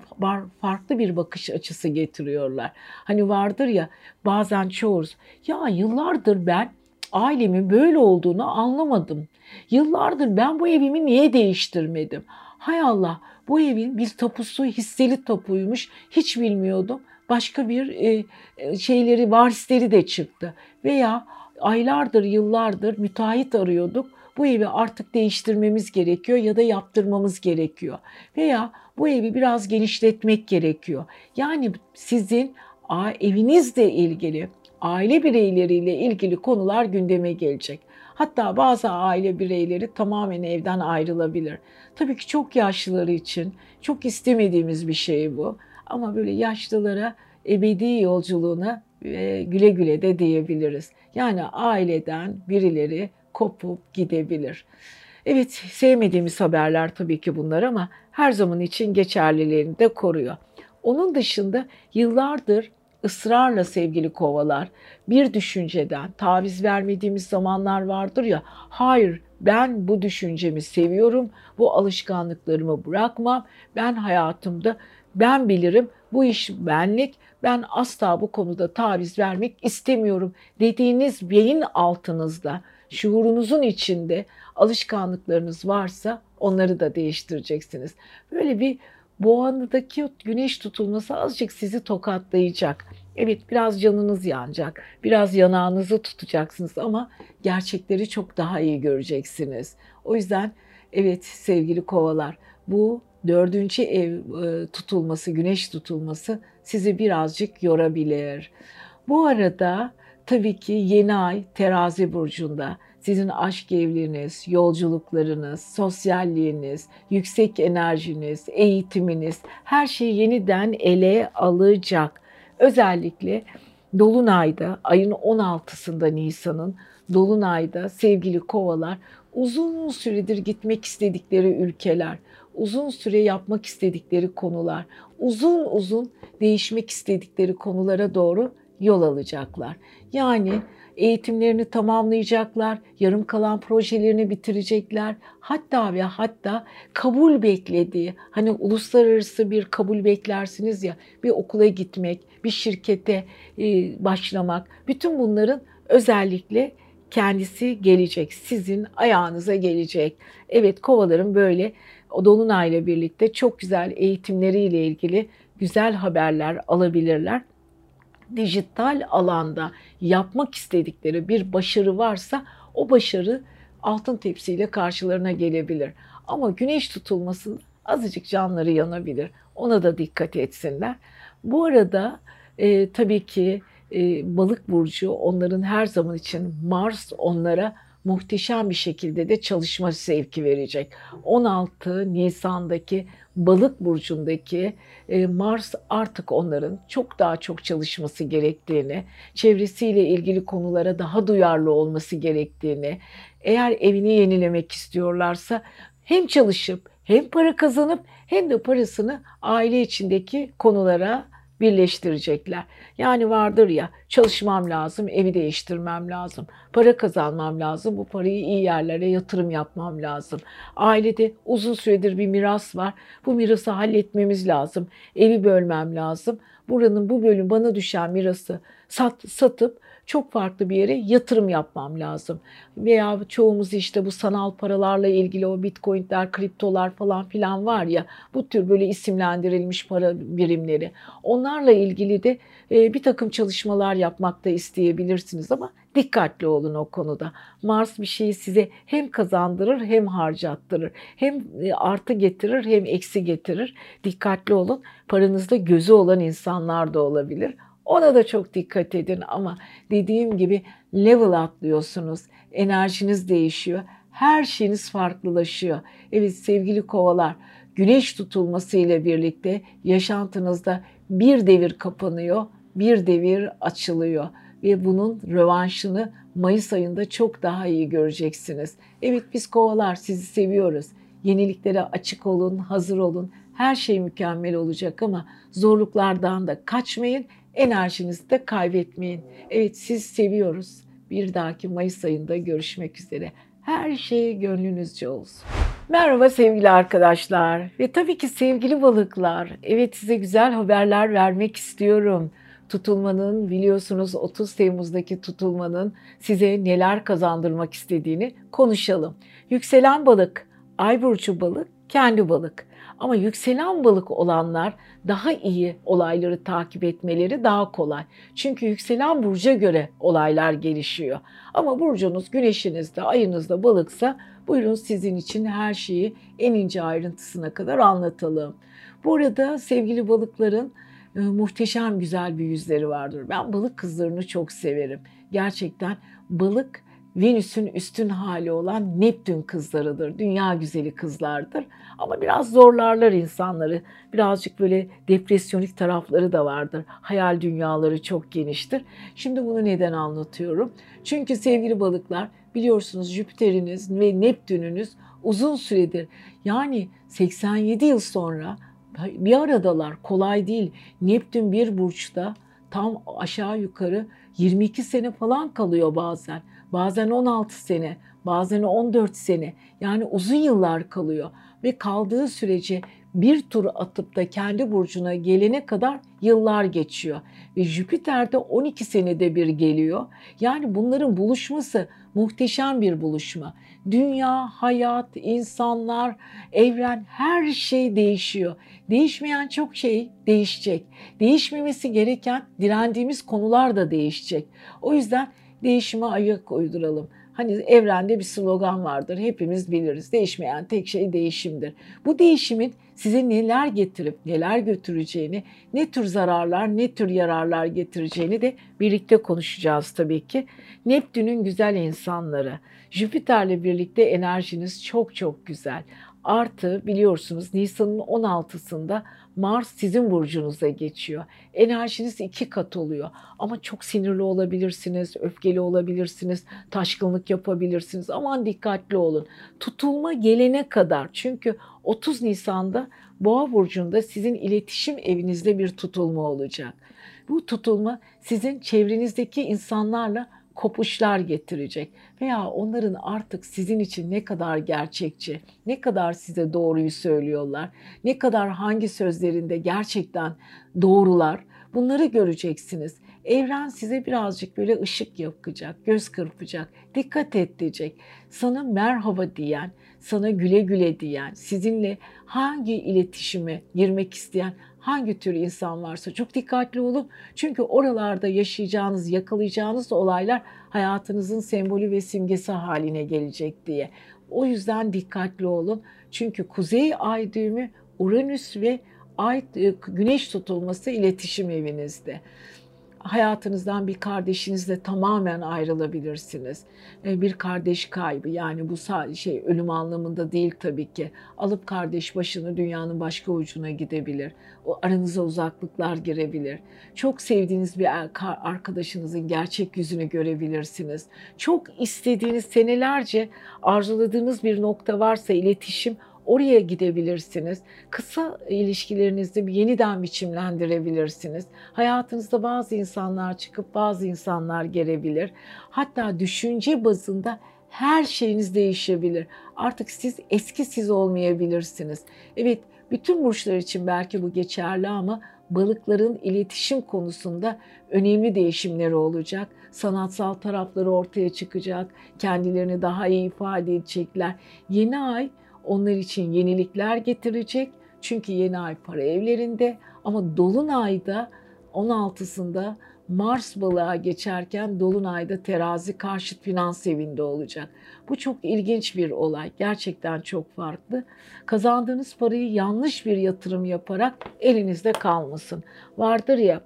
farklı bir bakış açısı getiriyorlar. Hani vardır ya bazen çoğuz ya yıllardır ben ailemin böyle olduğunu anlamadım. Yıllardır ben bu evimi niye değiştirmedim? Hay Allah bu evin bir tapusu hisseli tapuymuş hiç bilmiyordum başka bir e, e, şeyleri, varisleri de çıktı. Veya aylardır, yıllardır müteahhit arıyorduk. Bu evi artık değiştirmemiz gerekiyor ya da yaptırmamız gerekiyor. Veya bu evi biraz genişletmek gerekiyor. Yani sizin evinizle ilgili, aile bireyleriyle ilgili konular gündeme gelecek. Hatta bazı aile bireyleri tamamen evden ayrılabilir. Tabii ki çok yaşlıları için çok istemediğimiz bir şey bu. Ama böyle yaşlılara ebedi yolculuğuna e, güle güle de diyebiliriz. Yani aileden birileri kopup gidebilir. Evet sevmediğimiz haberler tabii ki bunlar ama her zaman için geçerliliğini de koruyor. Onun dışında yıllardır ısrarla sevgili kovalar bir düşünceden taviz vermediğimiz zamanlar vardır ya hayır ben bu düşüncemi seviyorum bu alışkanlıklarımı bırakmam ben hayatımda ben bilirim bu iş benlik, ben asla bu konuda taviz vermek istemiyorum dediğiniz beyin altınızda, şuurunuzun içinde alışkanlıklarınız varsa onları da değiştireceksiniz. Böyle bir boğanıdaki güneş tutulması azıcık sizi tokatlayacak. Evet biraz canınız yanacak, biraz yanağınızı tutacaksınız ama gerçekleri çok daha iyi göreceksiniz. O yüzden evet sevgili kovalar bu dördüncü ev e, tutulması, güneş tutulması sizi birazcık yorabilir. Bu arada tabii ki yeni ay terazi burcunda sizin aşk evliliğiniz, yolculuklarınız, sosyalliğiniz, yüksek enerjiniz, eğitiminiz her şey yeniden ele alacak. Özellikle Dolunay'da ayın 16'sında Nisan'ın Dolunay'da sevgili kovalar uzun süredir gitmek istedikleri ülkeler, uzun süre yapmak istedikleri konular, uzun uzun değişmek istedikleri konulara doğru yol alacaklar. Yani eğitimlerini tamamlayacaklar, yarım kalan projelerini bitirecekler. Hatta ve hatta kabul beklediği, hani uluslararası bir kabul beklersiniz ya, bir okula gitmek, bir şirkete e, başlamak, bütün bunların özellikle kendisi gelecek. Sizin ayağınıza gelecek. Evet kovaların böyle o Dolunay'la birlikte çok güzel eğitimleriyle ilgili güzel haberler alabilirler. Dijital alanda yapmak istedikleri bir başarı varsa o başarı altın tepsiyle karşılarına gelebilir. Ama güneş tutulması azıcık canları yanabilir. Ona da dikkat etsinler. Bu arada e, tabii ki e, balık burcu onların her zaman için Mars onlara muhteşem bir şekilde de çalışma zevki verecek. 16 Nisan'daki balık burcundaki e, Mars artık onların çok daha çok çalışması gerektiğini, çevresiyle ilgili konulara daha duyarlı olması gerektiğini, eğer evini yenilemek istiyorlarsa hem çalışıp hem para kazanıp hem de parasını aile içindeki konulara birleştirecekler. Yani vardır ya çalışmam lazım, evi değiştirmem lazım, para kazanmam lazım, bu parayı iyi yerlere yatırım yapmam lazım. Ailede uzun süredir bir miras var, bu mirası halletmemiz lazım, evi bölmem lazım. Buranın bu bölüm bana düşen mirası sat, satıp çok farklı bir yere yatırım yapmam lazım. Veya çoğumuz işte bu sanal paralarla ilgili o bitcoinler, kriptolar falan filan var ya bu tür böyle isimlendirilmiş para birimleri. Onlarla ilgili de e, bir takım çalışmalar yapmak da isteyebilirsiniz ama dikkatli olun o konuda. Mars bir şeyi size hem kazandırır hem harcattırır. Hem e, artı getirir hem eksi getirir. Dikkatli olun. Paranızda gözü olan insanlar da olabilir. Ona da çok dikkat edin ama dediğim gibi level atlıyorsunuz. Enerjiniz değişiyor. Her şeyiniz farklılaşıyor. Evet sevgili kovalar, güneş tutulması ile birlikte yaşantınızda bir devir kapanıyor, bir devir açılıyor. ve bunun rövanşını Mayıs ayında çok daha iyi göreceksiniz. Evet biz kovalar sizi seviyoruz. Yeniliklere açık olun, hazır olun. Her şey mükemmel olacak ama zorluklardan da kaçmayın, enerjinizi de kaybetmeyin. Evet siz seviyoruz. Bir dahaki Mayıs ayında görüşmek üzere. Her şey gönlünüzce olsun. Merhaba sevgili arkadaşlar ve tabii ki sevgili balıklar. Evet size güzel haberler vermek istiyorum. Tutulmanın biliyorsunuz 30 Temmuz'daki tutulmanın size neler kazandırmak istediğini konuşalım. Yükselen balık, ay burcu balık, kendi balık. Ama yükselen balık olanlar daha iyi olayları takip etmeleri daha kolay. Çünkü yükselen burca göre olaylar gelişiyor. Ama burcunuz güneşinizde, ayınızda balıksa buyurun sizin için her şeyi en ince ayrıntısına kadar anlatalım. Bu arada sevgili balıkların e, muhteşem güzel bir yüzleri vardır. Ben balık kızlarını çok severim. Gerçekten balık Venüs'ün üstün hali olan Neptün kızlarıdır. Dünya güzeli kızlardır. Ama biraz zorlarlar insanları. Birazcık böyle depresyonik tarafları da vardır. Hayal dünyaları çok geniştir. Şimdi bunu neden anlatıyorum? Çünkü sevgili balıklar biliyorsunuz Jüpiter'iniz ve Neptün'ünüz uzun süredir yani 87 yıl sonra bir aradalar. Kolay değil. Neptün bir burçta tam aşağı yukarı 22 sene falan kalıyor bazen. Bazen 16 sene, bazen 14 sene. Yani uzun yıllar kalıyor ve kaldığı sürece bir tur atıp da kendi burcuna gelene kadar yıllar geçiyor. Ve Jüpiter de 12 senede bir geliyor. Yani bunların buluşması muhteşem bir buluşma. Dünya, hayat, insanlar, evren her şey değişiyor. Değişmeyen çok şey değişecek. Değişmemesi gereken direndiğimiz konular da değişecek. O yüzden değişime ayak uyduralım. Hani evrende bir slogan vardır. Hepimiz biliriz. Değişmeyen tek şey değişimdir. Bu değişimin size neler getirip neler götüreceğini, ne tür zararlar, ne tür yararlar getireceğini de birlikte konuşacağız tabii ki. Neptün'ün güzel insanları. Jüpiter'le birlikte enerjiniz çok çok güzel. Artı biliyorsunuz Nisan'ın 16'sında Mars sizin burcunuza geçiyor. Enerjiniz iki kat oluyor. Ama çok sinirli olabilirsiniz, öfkeli olabilirsiniz, taşkınlık yapabilirsiniz. Aman dikkatli olun. Tutulma gelene kadar çünkü 30 Nisan'da Boğa burcunda sizin iletişim evinizde bir tutulma olacak. Bu tutulma sizin çevrenizdeki insanlarla kopuşlar getirecek veya onların artık sizin için ne kadar gerçekçi, ne kadar size doğruyu söylüyorlar, ne kadar hangi sözlerinde gerçekten doğrular bunları göreceksiniz. Evren size birazcık böyle ışık yakacak, göz kırpacak, dikkat et diyecek. Sana merhaba diyen, sana güle güle diyen, sizinle hangi iletişime girmek isteyen hangi tür insan varsa çok dikkatli olun. Çünkü oralarda yaşayacağınız, yakalayacağınız olaylar hayatınızın sembolü ve simgesi haline gelecek diye. O yüzden dikkatli olun. Çünkü kuzey ay düğümü Uranüs ve ay e, güneş tutulması iletişim evinizde hayatınızdan bir kardeşinizle tamamen ayrılabilirsiniz. E, bir kardeş kaybı yani bu şey ölüm anlamında değil tabii ki. Alıp kardeş başını dünyanın başka ucuna gidebilir. O aranıza uzaklıklar girebilir. Çok sevdiğiniz bir arkadaşınızın gerçek yüzünü görebilirsiniz. Çok istediğiniz senelerce arzuladığınız bir nokta varsa iletişim Oraya gidebilirsiniz. Kısa ilişkilerinizi yeniden biçimlendirebilirsiniz. Hayatınızda bazı insanlar çıkıp bazı insanlar gelebilir. Hatta düşünce bazında her şeyiniz değişebilir. Artık siz eski siz olmayabilirsiniz. Evet, bütün burçlar için belki bu geçerli ama balıkların iletişim konusunda önemli değişimleri olacak. Sanatsal tarafları ortaya çıkacak. Kendilerini daha iyi ifade edecekler. Yeni ay onlar için yenilikler getirecek. Çünkü yeni ay para evlerinde ama dolunayda 16'sında Mars balığa geçerken Dolunay'da terazi karşıt finans evinde olacak. Bu çok ilginç bir olay. Gerçekten çok farklı. Kazandığınız parayı yanlış bir yatırım yaparak elinizde kalmasın. Vardır ya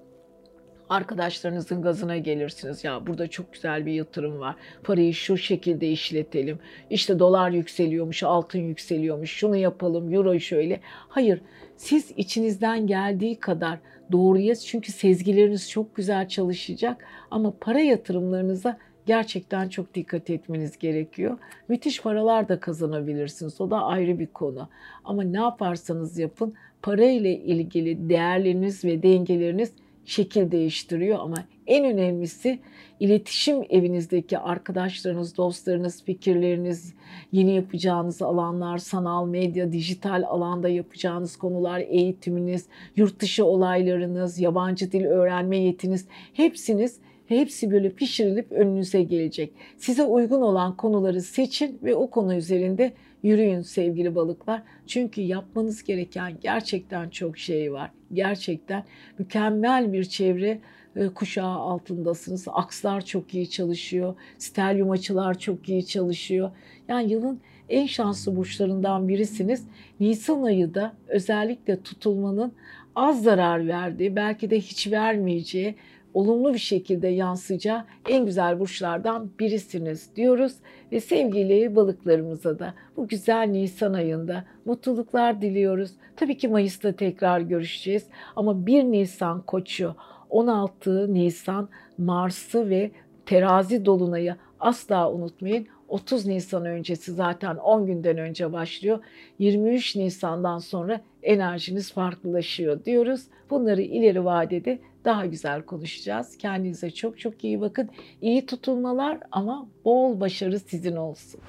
Arkadaşlarınızın gazına gelirsiniz. Ya burada çok güzel bir yatırım var. Parayı şu şekilde işletelim. İşte dolar yükseliyormuş, altın yükseliyormuş. Şunu yapalım, euro şöyle. Hayır, siz içinizden geldiği kadar doğruya çünkü sezgileriniz çok güzel çalışacak ama para yatırımlarınıza gerçekten çok dikkat etmeniz gerekiyor. Müthiş paralar da kazanabilirsiniz. O da ayrı bir konu. Ama ne yaparsanız yapın para ile ilgili değerleriniz ve dengeleriniz şekil değiştiriyor ama en önemlisi iletişim evinizdeki arkadaşlarınız, dostlarınız, fikirleriniz, yeni yapacağınız alanlar, sanal medya, dijital alanda yapacağınız konular, eğitiminiz, yurt dışı olaylarınız, yabancı dil öğrenme yetiniz hepsiniz hepsi böyle pişirilip önünüze gelecek. Size uygun olan konuları seçin ve o konu üzerinde yürüyün sevgili balıklar. Çünkü yapmanız gereken gerçekten çok şey var. Gerçekten mükemmel bir çevre e, kuşağı altındasınız. Akslar çok iyi çalışıyor. Stelyum açılar çok iyi çalışıyor. Yani yılın en şanslı burçlarından birisiniz. Nisan ayı da özellikle tutulmanın az zarar verdiği, belki de hiç vermeyeceği olumlu bir şekilde yansıyacağı en güzel burçlardan birisiniz diyoruz. Ve sevgili balıklarımıza da bu güzel Nisan ayında mutluluklar diliyoruz. Tabii ki Mayıs'ta tekrar görüşeceğiz ama 1 Nisan koçu, 16 Nisan Mars'ı ve terazi dolunayı asla unutmayın. 30 Nisan öncesi zaten 10 günden önce başlıyor. 23 Nisan'dan sonra enerjiniz farklılaşıyor diyoruz. Bunları ileri vadede daha güzel konuşacağız. Kendinize çok çok iyi bakın. İyi tutulmalar ama bol başarı sizin olsun.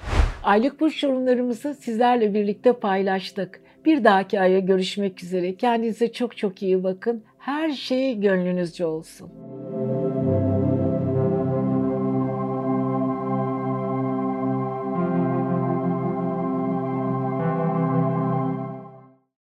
Aylık burç yorumlarımızı sizlerle birlikte paylaştık. Bir dahaki aya görüşmek üzere. Kendinize çok çok iyi bakın. Her şey gönlünüzce olsun.